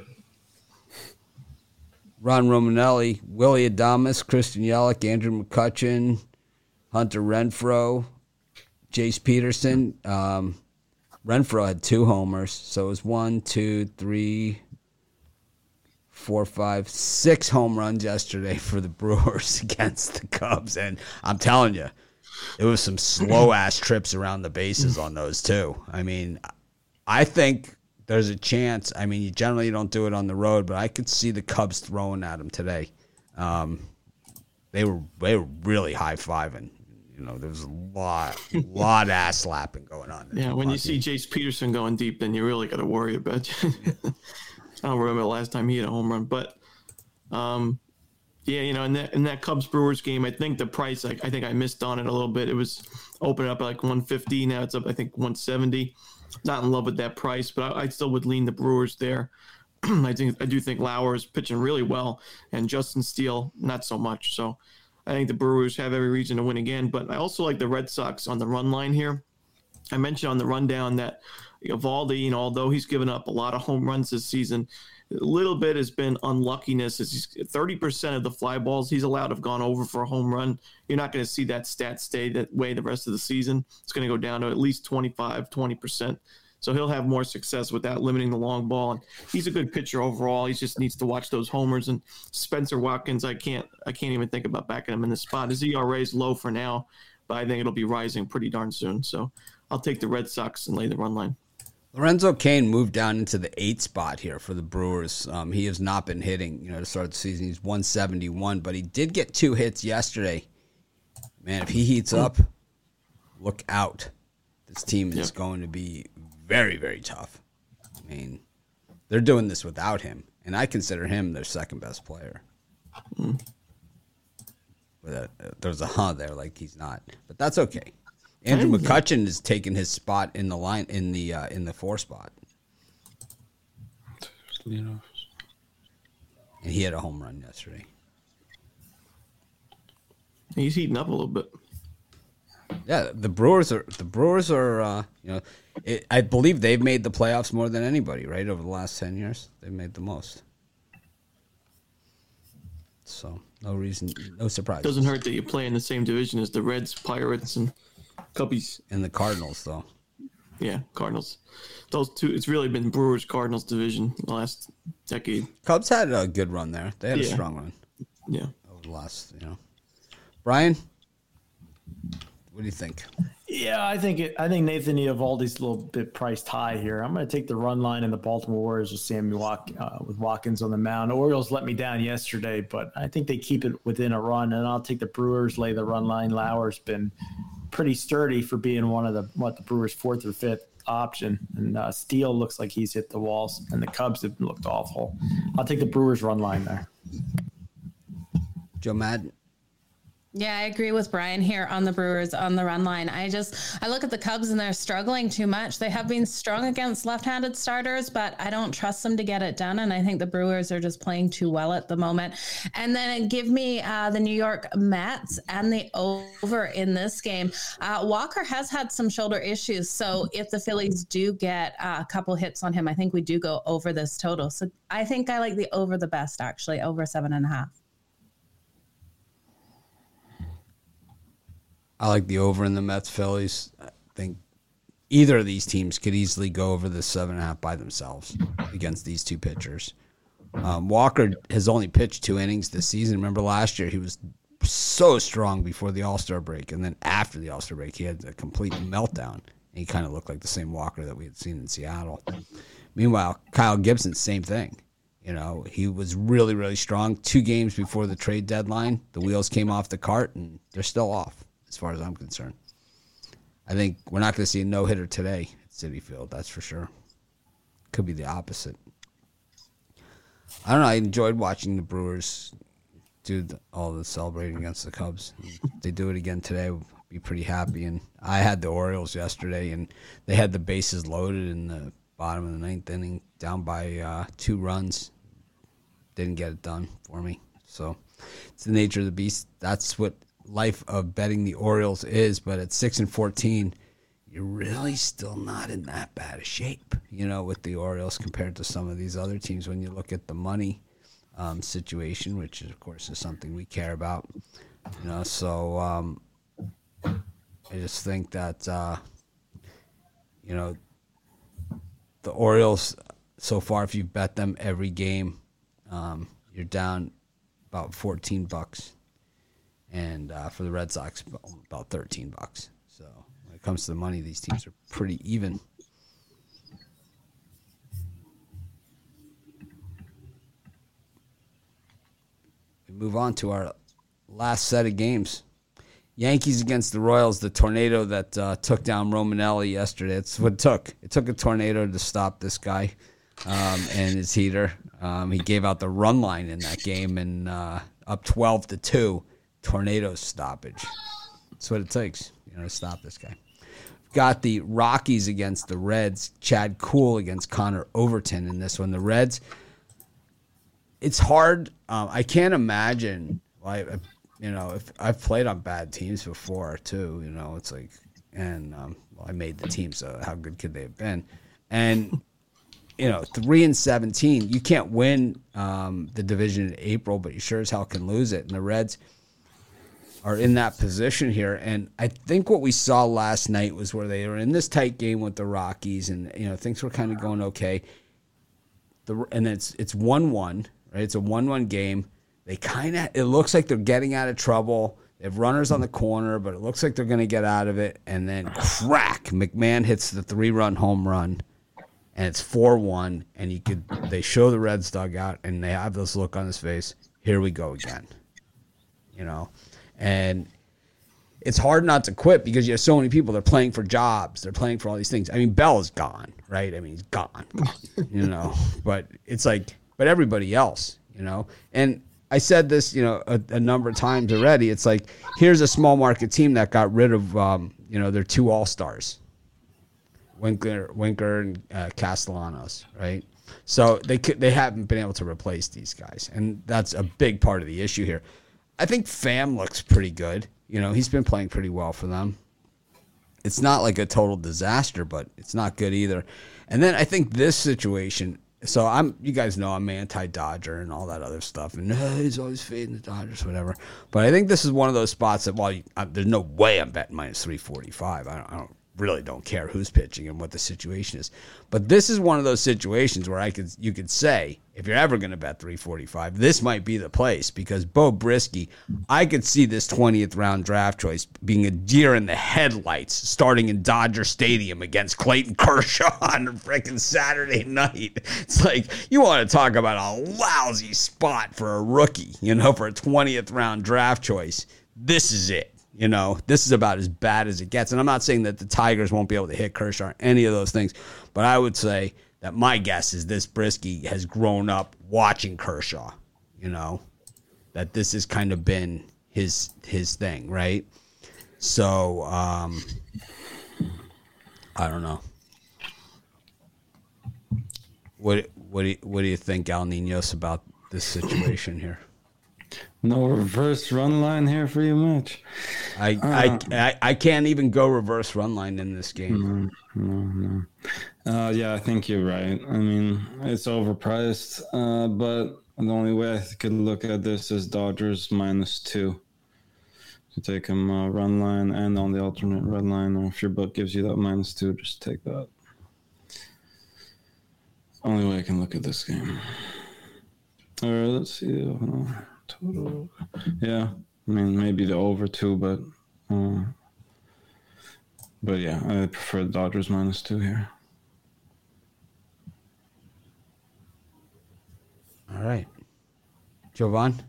A: Ron Romanelli, Willy Adames, Christian Yelich, Andrew McCutchen, Hunter Renfroe, Jace Peterson. Um, Renfroe had two homers, so it was one, two, three, four, five, six home runs yesterday for the Brewers against the Cubs, and I'm telling you, it was some slow ass trips around the bases on those too. I mean, I think there's a chance. I mean, you generally don't do it on the road, but I could see the Cubs throwing at him today. Um, they were they were really high fiving. You know, there was a lot, lot ass slapping going on.
E: Yeah, when you see Jace Peterson going deep, then you really got to worry about. I don't remember the last time he hit a home run, but um, yeah, you know, in that in that Cubs Brewers game, I think the price, I, I think I missed on it a little bit. It was open up at like 150. Now it's up, I think 170. Not in love with that price, but I, I still would lean the Brewers there. I think I do think Lauer is pitching really well, and Justin Steele not so much. So I think the Brewers have every reason to win again. But I also like the Red Sox on the run line here. I mentioned on the rundown that Eovaldi, you know, although he's given up a lot of home runs this season, a little bit has been unluckiness. Is thirty percent of the fly balls he's allowed have gone over for a home run. You're not going to see that stat stay that way the rest of the season. It's going to go down to at least 25, 20 percent. So he'll have more success without limiting the long ball. And he's a good pitcher overall. He just needs to watch those homers. And Spencer Watkins, I can't, I can't even think about backing him in this spot. His ERA is low for now, but I think it'll be rising pretty darn soon. So I'll take the Red Sox and lay the run line.
A: Lorenzo Cain moved down into the eight spot here for the Brewers. Um, he has not been hitting, you know, to start the season. He's 171, but he did get two hits yesterday. Man, if he heats up, look out. This team is yep. going to be very, very tough. I mean, they're doing this without him, and I consider him their second best player. Mm. But uh, there's a huh there, like he's not, but that's okay. Andrew McCutchen is taking his spot in the line in the uh, in the four spot. You know. And he had a home run yesterday.
E: He's heating up a little bit.
A: Yeah, the Brewers are the Brewers are uh, you know, it, I believe they've made the playoffs more than anybody, right? Over the last ten years, they've made the most. So no reason, no surprise.
E: Doesn't hurt that you play in the same division as the Reds, Pirates, and Cubbies.
A: And the Cardinals, though.
E: Yeah, Cardinals. Those two. It's really been Brewers Cardinals division the last decade.
A: Cubs had a good run there. They had yeah. a strong run.
E: Yeah.
A: Over the last, you know. Brian, what do you think?
C: Yeah, I think it, I think Nathan Eovaldi's a little bit priced high here. I'm going to take the run line in the Baltimore Warriors with Sammy Walk, uh, with Watkins on the mound. Orioles let me down yesterday, but I think they keep it within a run, and I'll take the Brewers. Lay the run line. Lauer's been pretty sturdy for being one of the what the Brewers' fourth or fifth option, and uh, Steele looks like he's hit the walls, and the Cubs have looked awful. I'll take the Brewers run line there.
A: Joe Maddon.
B: Yeah, I agree with Brian here on the Brewers on the run line. I just I look at the Cubs and they're struggling too much. They have been strong against left-handed starters, but I don't trust them to get it done. And I think the Brewers are just playing too well at the moment. And then give me uh, the New York Mets and the over in this game. Uh, Walker has had some shoulder issues, so if the Phillies do get uh, a couple hits on him, I think we do go over this total. So I think I like the over the best actually, over seven and a half.
A: I like the over in the Mets Phillies. I think either of these teams could easily go over the seven and a half by themselves against these two pitchers. Um, Walker has only pitched two innings this season. Remember last year he was so strong before the All Star break, and then after the All Star break he had a complete meltdown. he kind of looked like the same Walker that we had seen in Seattle. Meanwhile, Kyle Gibson, same thing. You know, he was really, really strong. Two games before the trade deadline, the wheels came off the cart, and they're still off as far as I'm concerned. I think we're not going to see a no hitter today at Citi Field. That's for sure. Could be the opposite. I don't know. I enjoyed watching the Brewers do the, all the celebrating against the Cubs. They do it again today. Be pretty happy. And I had the Orioles yesterday, and they had the bases loaded in the bottom of the ninth inning, down by uh, two runs. Didn't get it done for me. So it's the nature of the beast. That's what life of betting the Orioles is, but at six and fourteen, you're really still not in that bad a shape, you know, with the Orioles compared to some of these other teams when you look at the money. um, situation, which of course is something we care about. You know, so um, I just think that uh, you know the Orioles so far, if you bet them every game, um, you're down about 14 bucks, and uh, for the Red Sox, about 13 bucks. So when it comes to the money, these teams are pretty even. We move on to our last set of games. Yankees against the Royals, the tornado that uh, took down Romanelli yesterday. It's what it took. It took a tornado to stop this guy um, and his heater. Um, he gave out the run line in that game and uh, up 12 to 2, tornado stoppage. That's what it takes, you know, to stop this guy. Got the Rockies against the Reds, Chad Kuhl against Connor Overton in this one. The Reds, it's hard. Um, I can't imagine. Like, you know, if I've played on bad teams before too, you know, it's like, and um, well, I made the team, so how good could they have been? And you know, three and seventeen, you can't win um, the division in April, but you sure as hell can lose it. And the Reds are in that position here. And I think what we saw last night was where they were in this tight game with the Rockies, and you know, things were kind of going okay. The and it's it's one one, right? It's a one one game they kind of it looks like they're getting out of trouble. They have runners on the corner, but it looks like they're going to get out of it. And then crack, McMahon hits the three run home run, and it's four one. And you could they show the Reds dugout, and they have this look on his face. Here we go again, you know, and it's hard not to quit because you have so many people. They're playing for jobs. They're playing for all these things. I mean, Bell is gone, right? I mean, he's gone, gone you know. But it's like, but everybody else, you know, and I said this, you know, a, a, number of times already. It's like here's a small market team that got rid of, um, you know, their two all stars, Winker, Winker and uh, Castellanos, right? So they could, they haven't been able to replace these guys, and that's a big part of the issue here. I think Pham looks pretty good. You know, he's been playing pretty well for them. It's not like a total disaster, but it's not good either. And then I think this situation so I'm, you guys know I'm anti-Dodger and all that other stuff, and uh, he's always fading the Dodgers, whatever. But I think this is one of those spots that, while you, I, there's no way I'm betting minus 345. I don't, I don't really don't care who's pitching and what the situation is. But this is one of those situations where I could you could say if you're ever going to bet 345, this might be the place because Beau Brieske, I could see this 20th round draft choice being a deer in the headlights starting in Dodger Stadium against Clayton Kershaw on freaking Saturday night. It's like you want to talk about a lousy spot for a rookie, you know, for a 20th round draft choice. This is it. You know, this is about as bad as it gets. And I'm not saying that the Tigers won't be able to hit Kershaw or any of those things, but I would say that my guess is this Brieske has grown up watching Kershaw, you know, that this has kind of been his his thing, right? So, um I don't know. What what do you, what do you think, Al Ninos, about this situation here?
D: No reverse run line here for you, Mitch.
A: I, uh, I, I, I can't even go reverse run line in this game.
D: No, no, no. Uh, yeah, I think you're right. I mean, it's overpriced, uh, but the only way I could look at this is Dodgers minus two. To take them uh, run line and on the alternate run line, or if your book gives you that minus two, just take that. Only way I can look at this game. All right, let's see. Total. Yeah, I mean maybe the over two, but uh, but yeah, I prefer the Dodgers minus two here.
A: All right, Jovan.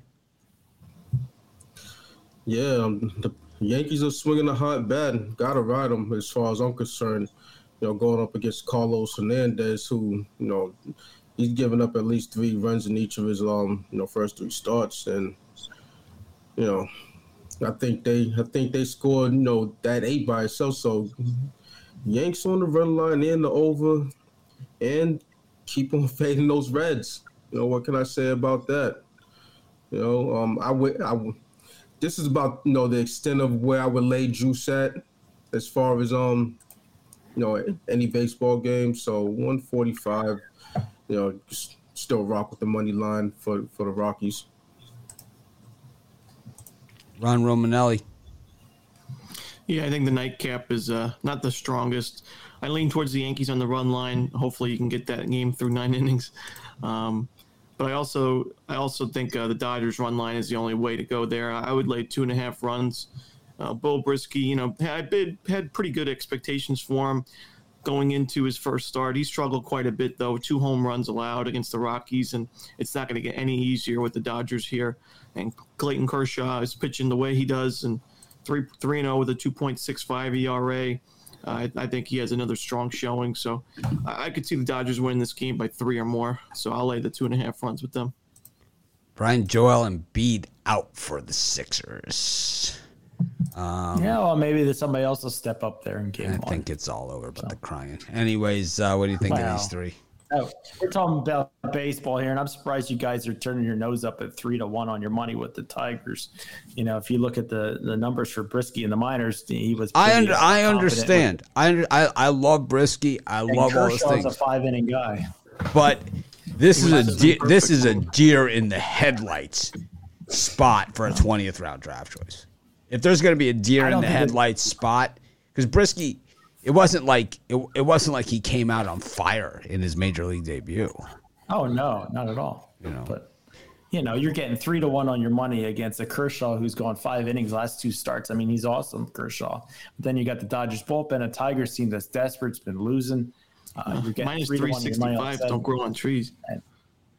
F: Yeah, um, the Yankees are swinging a hot bat. Gotta ride them as far as I'm concerned. You know, going up against Carlos Hernandez, who you know he's given up at least three runs in each of his um you know first three starts, and you know I think they I think they scored you know that eight by itself. So Yanks on the run line in the over, and keep on fading those Reds. You know what can I say about that? You know um I would I. This is about you know the extent of where I would lay juice at, as far as um, you know any baseball game. So 145 you know, still rock with the money line for for the Rockies.
A: Ron Romanelli.
E: Yeah, I think the nightcap is uh, not the strongest. I lean towards the Yankees on the run line. Hopefully, you can get that game through nine innings. Um, but I also, I also think uh, the Dodgers run line is the only way to go there. I would lay two and a half runs. Uh, Beau Brieske, you know, I had had pretty good expectations for him going into his first start. He struggled quite a bit though. Two home runs allowed against the Rockies, and it's not going to get any easier with the Dodgers here. And Clayton Kershaw is pitching the way he does, and three three and zero oh with a two point six five ERA. Uh, I, I, think he has another strong showing. So I, I, could see the Dodgers winning this game by three or more. So I'll lay the two and a half runs with them.
A: Brian Joel and Embiid out for the Sixers.
C: Um, yeah, well, maybe somebody else will step up there and game
A: I
C: one.
A: think it's all over but so. the crying. Anyways, uh, what do you think wow. of these three?
C: Oh, we're talking about baseball here, and I'm surprised you guys are turning your nose up at three to one on your money with the Tigers. You know, if you look at the the numbers for Brieske in the minors, he was.
A: I under, I understand. I, under, I I love Brieske. I love Kershaw's all those things.
C: a five inning guy,
A: but this is a de- this is a deer in the headlights spot for a twentieth round draft choice. If there's going to be a deer in the headlights spot, because Brieske it wasn't like it, it wasn't like he came out on fire in his major league debut.
C: Oh no, not at all. You know, but you know, you're getting three to one on your money against a Kershaw who's gone five innings last two starts. I mean, he's awesome, Kershaw. But then you got the Dodgers bullpen, a Tigers team that's desperate, it's been losing.
E: Uh, you're getting Minus three sixty five. Don't grow on trees. And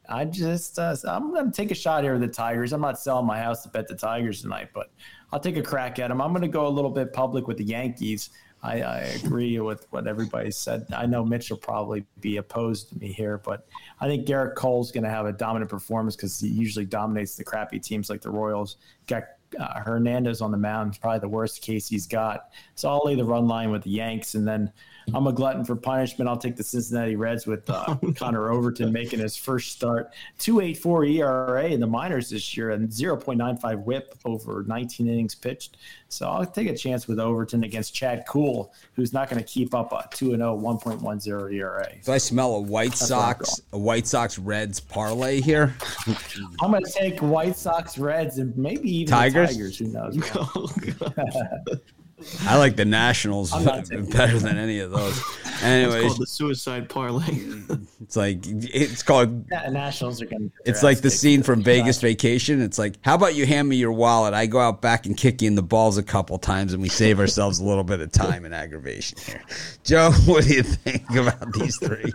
C: I just, uh, I'm going to take a shot here with the Tigers. I'm not selling my house to bet the Tigers tonight, but I'll take a crack at them. I'm going to go a little bit public with the Yankees. I, I, agree with what everybody said. I know Mitch will probably be opposed to me here, but I think Gerrit Cole's going to have a dominant performance because he usually dominates the crappy teams like the Royals. Got uh, Hernandez on the mound, probably the worst case he's got. So I'll lay the run line with the Yanks, and then I'm a glutton for punishment. I'll take the Cincinnati Reds with uh, Connor Overton making his first start. 2.84 ERA in the minors this year and 0.95 WHIP over 19 innings pitched. So I'll take a chance with Overton against Chad Kuhl, who's not going to keep up a 2 0 1.10 ERA.
A: Do I smell a White That's Sox a White Sox Reds parlay here?
C: I'm going to take White Sox Reds and maybe even Tigers. Tigers who knows?
A: I like the Nationals better than any of those. Anyway,
E: it's called the suicide parlay.
A: it's like it's called
C: yeah, Nationals are going.
A: It's like the scene from Vegas Vacation. It's like, how about you hand me your wallet? I go out back and kick you in the balls a couple times, and we save ourselves a little bit of time and aggravation here. Joe, what do you think about these three?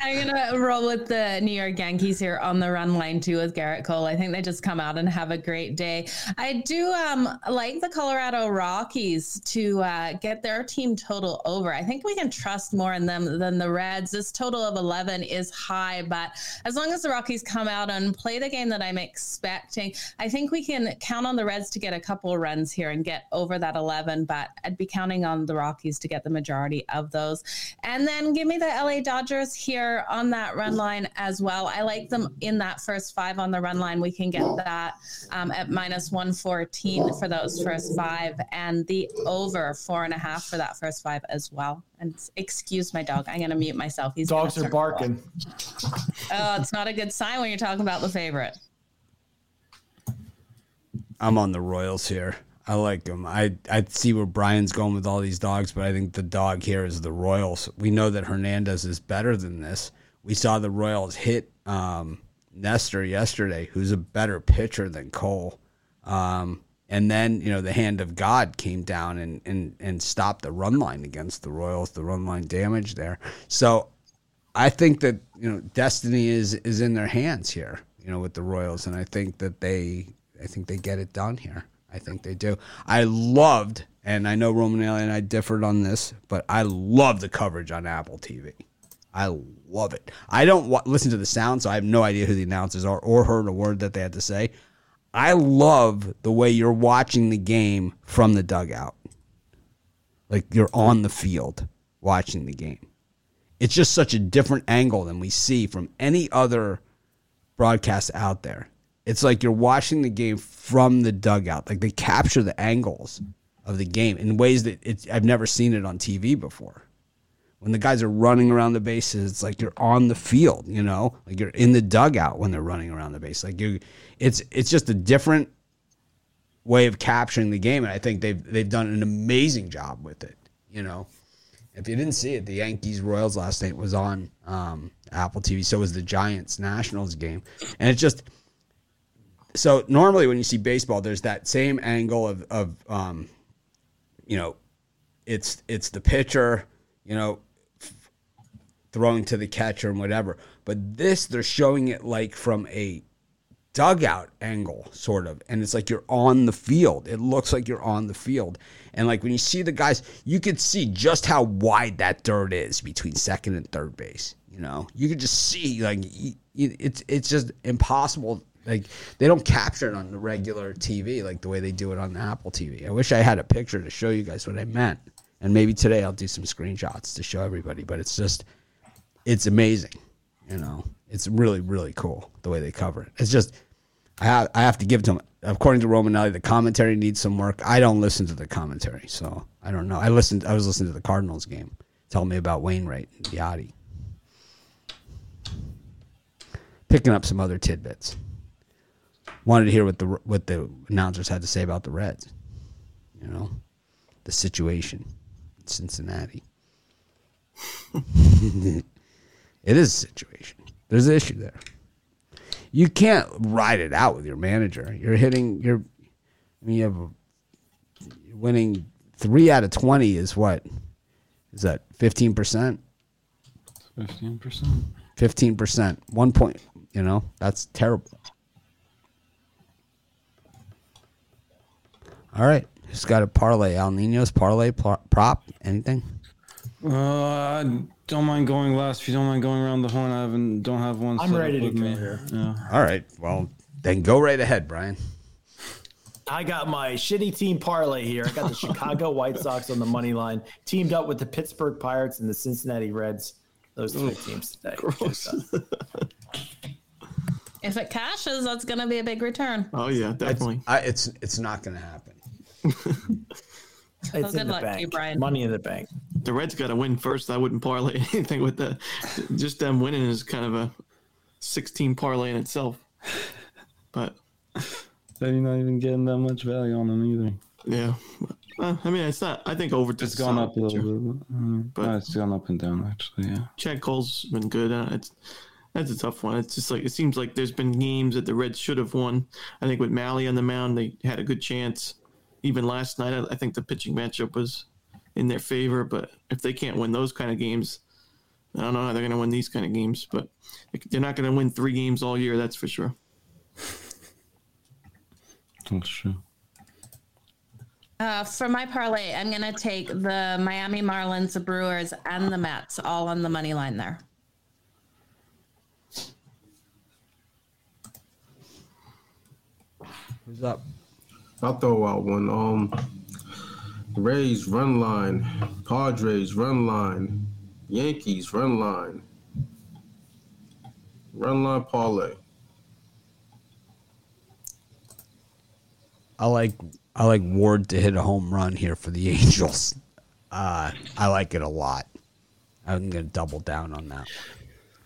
B: I'm gonna roll with the New York Yankees here on the run line too with Gerrit Cole. I think they just come out and have a great day. I do um like the Colorado Rockies to uh, get their team total over. I think we can trust more in them than the Reds. This total of 11 is high, but as long as the Rockies come out and play the game that I'm expecting, I think we can count on the Reds to get a couple runs here and get over that 11. But I'd be counting on the Rockies to get the majority of those. And then give me the LA Dodgers here on that run line as well. I like them in that first five on the run line. We can get that um, at minus 114 for those first first five and the over four and a half for that first five as well. And excuse my dog. I'm going to mute myself.
C: He's Dogs are barking.
B: Oh, it's not a good sign when you're talking about the favorite.
A: I'm on the Royals here. I like them. I I see where Brian's going with all these dogs, but I think the dog here is the Royals. We know that Hernandez is better than this. We saw the Royals hit um, Nestor yesterday, who's a better pitcher than Cole. Um, and then, you know, the hand of God came down and, and, and stopped the run line against the Royals, the run line damage there. So I think that, you know, destiny is, is in their hands here, you know, with the Royals. And I think that they, I think they get it done here. I think they do. I loved, and I know Romanelli and I differed on this, but I love the coverage on Apple TV. I love it. I don't listen to the sound, so I have no idea who the announcers are or heard a word that they had to say. I love the way you're watching the game from the dugout. Like you're on the field watching the game. It's just such a different angle than we see from any other broadcast out there. It's like you're watching the game from the dugout. Like they capture the angles of the game in ways that I've never seen it on TV before. When the guys are running around the bases, it's like you're on the field, you know, like you're in the dugout when they're running around the base. Like you, it's it's just a different way of capturing the game, and I think they've they've done an amazing job with it. You know, if you didn't see it, the Yankees Royals last night was on um, Apple TV. So was the Giants Nationals game, and it's just so normally when you see baseball, there's that same angle of of um, you know, it's it's the pitcher, you know, throwing to the catcher and whatever. But this, they're showing it like from a dugout angle, sort of, and it's like you're on the field. It looks like you're on the field, and like when you see the guys, you could see just how wide that dirt is between second and third base. You know, you could just see like it's it's just impossible. Like they don't capture it on the regular TV like the way they do it on the Apple TV. I wish I had a picture to show you guys what I meant, and maybe today I'll do some screenshots to show everybody. But it's just, it's amazing. You know, it's really really cool the way they cover it. It's just, I have I have to give to them. According to Romanelli, the commentary needs some work. I don't listen to the commentary, so I don't know. I listened. I was listening to the Cardinals game. Tell me about Wainwright and Yadi. Picking up some other tidbits. Wanted to hear what the what the announcers had to say about the Reds. You know, the situation in Cincinnati. it is a situation. There's an issue there. You can't ride it out with your manager. You're hitting. You're. I mean, you have. A, winning three out of twenty. Is what? Is that fifteen percent?
D: Fifteen percent.
A: Fifteen percent. One point. You know that's terrible. All right, just got a parlay. Al Nino's parlay pl- prop. Anything?
D: Uh, don't mind going last. If you don't mind going around the horn, I haven't don't have one.
C: I'm
D: set
C: ready
D: up
C: to
D: with
C: go
D: me.
C: here.
D: Yeah.
A: All right. Well, then go right ahead, Brian.
C: I got my shitty team parlay here. I got the Chicago White Sox on the money line, teamed up with the Pittsburgh Pirates and the Cincinnati Reds. Those three teams today.
B: If it cashes, that's going to be a big return.
E: Oh yeah, definitely.
A: I, it's it's not going to happen.
C: It's
B: good
C: in the
B: luck to
C: bank.
B: you, Brian.
C: Money in the bank.
E: The Reds got to win first. I wouldn't parlay anything with that. Just them winning is kind of a 16 parlay in itself. But
D: Then you're not even getting that much value on them either.
E: yeah, uh, I mean it's not. I think over
D: It's gone up a little bit. Mm,
E: But-
D: but it's gone up and down actually. Yeah.
E: Chad Kuhl's been good. Uh, it's that's a tough one. It's just like it seems like there's been games that the Reds should have won. I think with Mahle on the mound, they had a good chance. Even last night, I, I think the pitching matchup was in their favor. But if they can't win those kind of games, I don't know how they're going to win these kind of games. But they're not going to win three games all year. That's for sure.
D: That's true.
B: Uh, for my parlay, I'm going to take the Miami Marlins, the Brewers, and the Mets all on the money line there.
A: Who's up?
F: I'll throw out one. Um, Rays run line, Padres run line, Yankees run line, run line parlay.
A: I like I like Ward to hit a home run here for the Angels. Uh, I like it a lot. I'm gonna double down on that.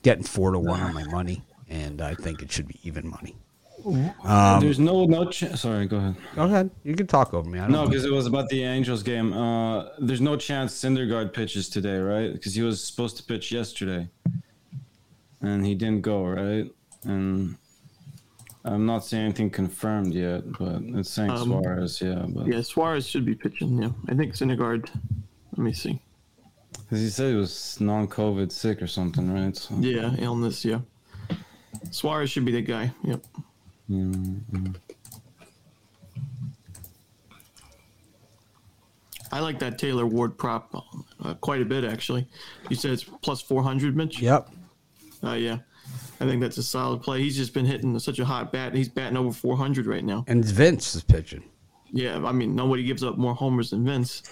A: Getting four to one on my money, and I think it should be even money. Um,
D: There's no no. Ch- Sorry, go ahead.
A: Go ahead. You can talk over me. I don't
D: No,
A: know.
D: because it was about the Angels game. Uh, there's no chance Syndergaard pitches today, right? Because he was supposed to pitch yesterday, and he didn't go, right? And I'm not saying anything confirmed yet, but it's saying
E: Um,
D: Suarez, yeah. But
E: Yeah, Suarez should be pitching. Yeah, I think Syndergaard. Let me see.
D: because he said he was non-COVID sick or something, right? So,
E: Yeah, illness. Yeah, Suarez should be the guy. Yep.
D: Mm,
E: I like that Taylor Ward prop uh, quite a bit, actually. You said it's plus 400, Mitch?
A: Yep.
E: Uh, yeah. I think that's a solid play. He's just been hitting such a hot bat. He's batting over 400 right now.
A: And Vince is pitching.
E: Yeah, I mean, nobody gives up more homers than Vince.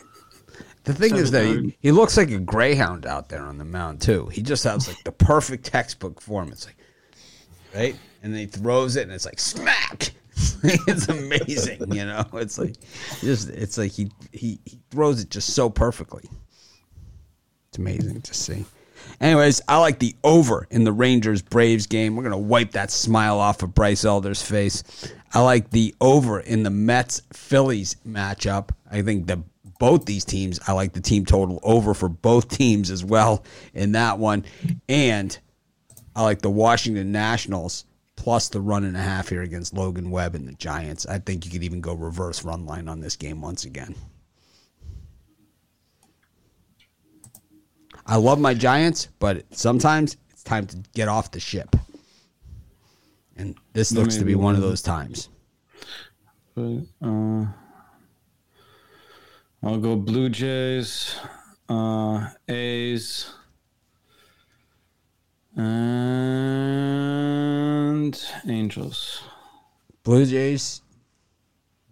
A: The thing is that he, he looks like a greyhound out there on the mound too. He just has like the perfect textbook form. It's like, right, and then he throws it, and it's like smack. it's amazing, you know. It's like just it's like he he, he throws it just so perfectly. It's amazing to see. Anyways, I like the over in the Rangers Braves game. We're gonna wipe that smile off of Bryce Elder's face. I like the over in the Mets Phillies matchup. I think the both these teams. I like the team total over for both teams as well in that one, and I like the Washington Nationals plus the run and a half here against Logan Webb and the Giants. I think you could even go reverse run line on this game once again. I love my Giants, but sometimes it's time to get off the ship. And this looks to be one of those times.
D: But uh, I'll go Blue Jays, uh, A's, and Angels.
A: Blue Jays.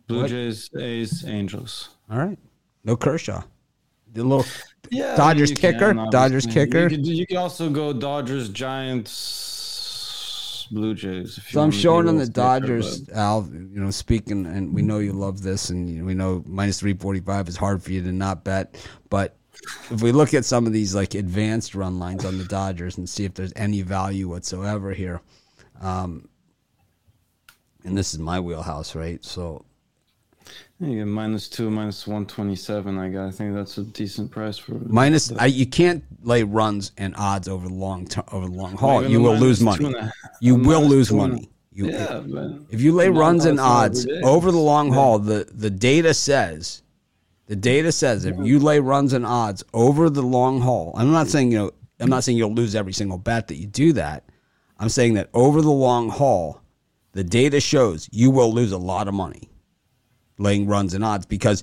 D: Blue
A: What?
D: Jays, A's, Angels.
A: All right. No Kershaw. The little
D: Yeah,
A: Dodgers
D: can,
A: kicker,
D: obviously.
A: Dodgers kicker.
D: You could also go Dodgers, Giants, Blue Jays.
A: So I'm showing on the
D: safer,
A: Dodgers,
D: but-
A: Al. You know, speaking, and we know you love this, and we know minus three forty five is hard for you to not bet. But if we look at some of these like advanced run lines on the Dodgers and see if there's any value whatsoever here, um, and this is my wheelhouse, right? So
D: You get minus two, minus one twenty seven. I got. I think that's a decent price for
A: minus, I, you can't lay runs and odds over the long ter- over the long haul. You will lose money.
D: a-
A: You will lose
D: two and a-
A: money. You,
D: yeah, but
A: If you lay runs and
D: odds all
A: odds
D: every day.
A: over the long haul, the, the data says, the data says if you lay runs and odds over the long haul, I'm not saying you know, I'm not saying you'll lose every single bet that you do that. I'm saying that over the long haul, the data shows you will lose a lot of money laying runs and odds because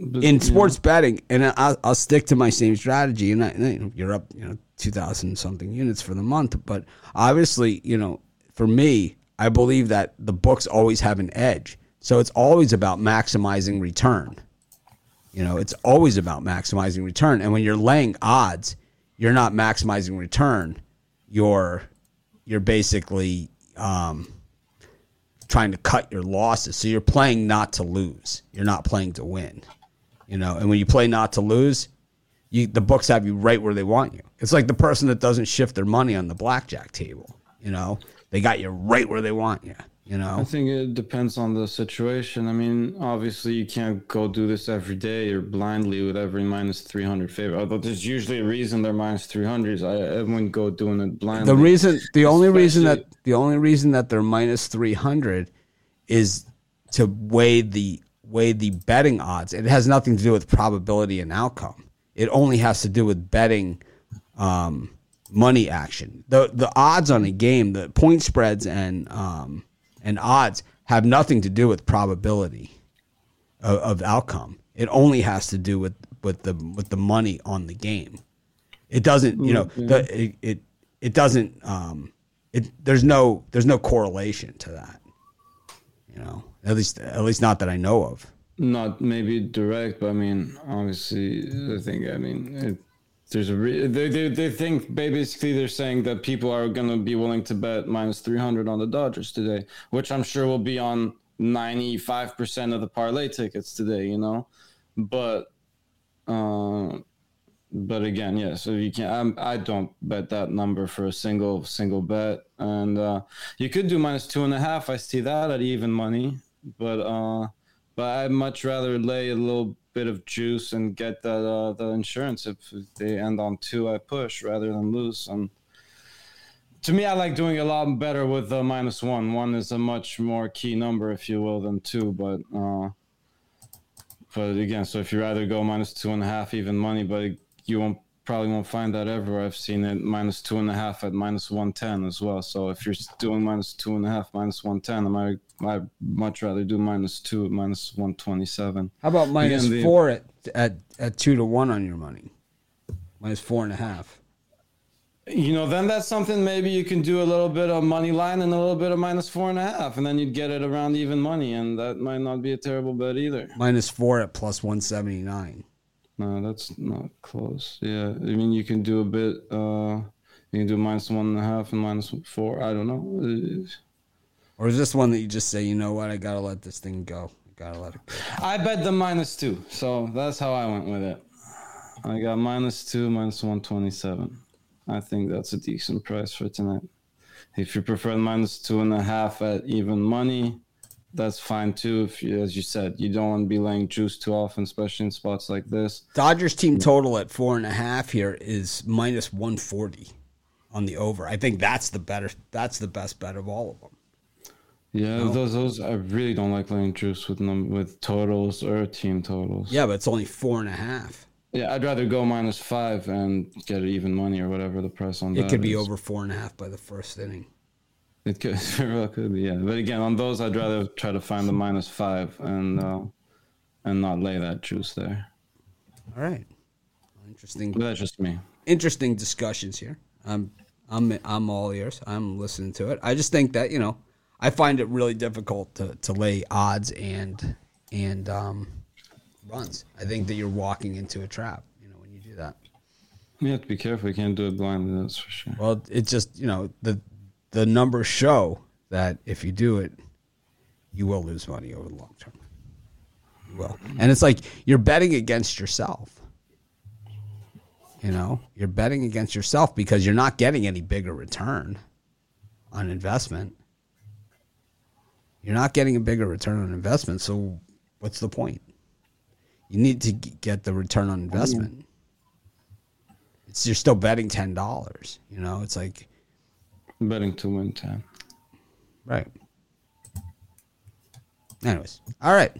D: but,
A: in sports betting, and I'll, I'll stick to my same strategy. And I, you know, you're up, you know, two thousand something units for the month. But obviously, you know, for me, I believe that the books always have an edge. So it's always about maximizing return. You know, it's always about maximizing return. And when you're laying odds, you're not maximizing return. You're you're basically um, trying to cut your losses. So you're playing not to lose. You're not playing to win. You know, and when you play not to lose, you the books have you right where they want you. It's like the person that doesn't shift their money on the blackjack table. You know, they got you right where they want you. You
D: I think it depends on the situation. I mean, obviously, you can't go do this every day or blindly with every minus 300 favor. Although there's usually a reason they're minus 300s. I, I wouldn't go doing it blindly.
A: the reason, the only reason that the only reason that they're minus three hundred is to weigh the weigh the betting odds. It has nothing to do with probability and outcome. It only has to do with betting um, money action. The the odds on a game, the point spreads and um, and odds have nothing to do with probability of, of outcome. It only has to do with, with the with the money on the game. It doesn't, you know, the, it, it it doesn't. Um, it there's no there's no correlation to that. You know, at least at least not that I know of.
D: not maybe direct, but I mean, obviously, I think, I mean, it, there's a re- they, they they think basically they're saying that people are gonna be willing to bet minus 300 on the Dodgers today, which I'm sure will be on 95 percent of the parlay tickets today. You know, but uh, but again, yeah. So you can't. I'm, I don't bet that number for a single single bet, and uh, you could do minus two and a half. I see that at even money, but uh, but I'd much rather lay a little bit of juice and get that uh, the insurance if they end on two. I push rather than lose. And to me, I like doing a lot better with the minus one. One is a much more key number, if you will, than two. But uh, but again, so if you rather go minus two and a half even money, but you won't probably won't find that everywhere. I've seen it minus two and a half at minus one ten as well. So if you're doing minus two and a half, minus one ten, I might I much rather do minus two at minus one twenty seven.
A: How about minus
D: Again, the-
A: four at, at at two to one on your money? Minus four and a half.
D: You know, then that's something maybe you can do a little bit of money line and a little bit of minus four and a half, and then you'd get it around even money, and that might not be a terrible bet either.
A: Minus four at plus one seventy nine.
D: No, that's not close. Yeah, I mean, you can do a bit. Uh, you can do minus one and a half and minus four. I don't know.
A: Or is this one that you just say, you know what, I gotta let this thing go. I gotta let it go.
D: I bet the minus two, so that's how I went with it. I got minus two, minus 127. I think that's a decent price for tonight. If you prefer minus two and a half at even money, that's fine too. If you, as you said, you don't want to be laying juice too often, especially in spots like this.
A: Dodgers team total at four and a half here is minus 140 on the over. I think that's the better. That's the best bet of all of them.
D: Yeah, no. those those I really don't like laying juice with them with totals or team totals.
A: Yeah, but it's only four and a half.
D: Yeah, I'd rather go minus five and get even money or whatever the price on
A: it
D: that.
A: It could be over four and a half by the first inning.
D: It could very well could be, yeah. But again, on those, I'd rather try to find the minus five and uh, and not lay that juice there.
A: All right, interesting.
D: But that's just me.
A: Interesting discussions here. I'm I'm I'm all ears. I'm listening to it. I just think that you know I find it really difficult to to lay odds and and um, runs. I think that you're walking into a trap. You know when you do that.
D: You have to be careful. You can't do it blindly. That's for sure.
A: Well, it just you know the the numbers show that if you do it, you will lose money over the long term. You will. And it's like you're betting against yourself. You know, you're betting against yourself because you're not getting any bigger return on investment. You're not getting a bigger return on investment. So, what's the point? You need to get the return on investment. It's you're still betting ten dollars. You know, it's like
D: betting to win 10.
A: Right. Anyways, all right.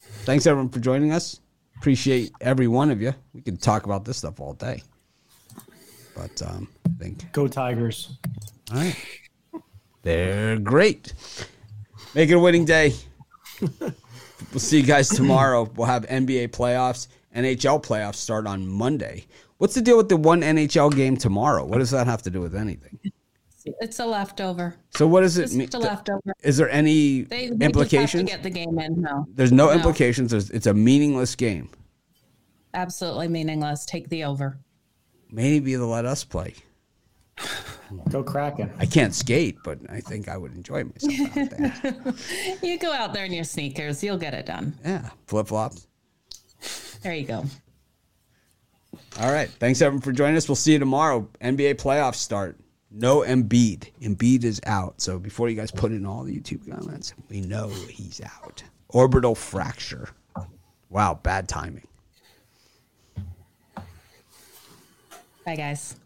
A: Thanks everyone for joining us. Appreciate every one of you. We could talk about this stuff all day. But um, I think
C: go Tigers.
A: All right. They're great. Make it a winning day. we'll see you guys tomorrow. We'll have NBA playoffs. NHL playoffs start on Monday. What's the deal with the one NHL game tomorrow? What does that have to do with anything?
B: It's a leftover.
A: So what does it
B: mean? Just a leftover.
A: Is there any they, they implications?
B: get the game in. No.
A: There's no, no. implications. There's, it's a meaningless game.
B: Absolutely meaningless. Take the over.
A: Maybe they'll let us play.
C: Go Kraken.
A: I can't skate, but I think I would enjoy myself out there.
B: you go out there in your sneakers. You'll get it done.
A: Yeah, flip flops.
B: There you go.
A: All right. Thanks everyone for joining us. We'll see you tomorrow. NBA playoffs start. No Embiid. Embiid is out. So before you guys put in all the YouTube comments, we know he's out. Orbital fracture. Wow, bad timing.
B: Bye, guys.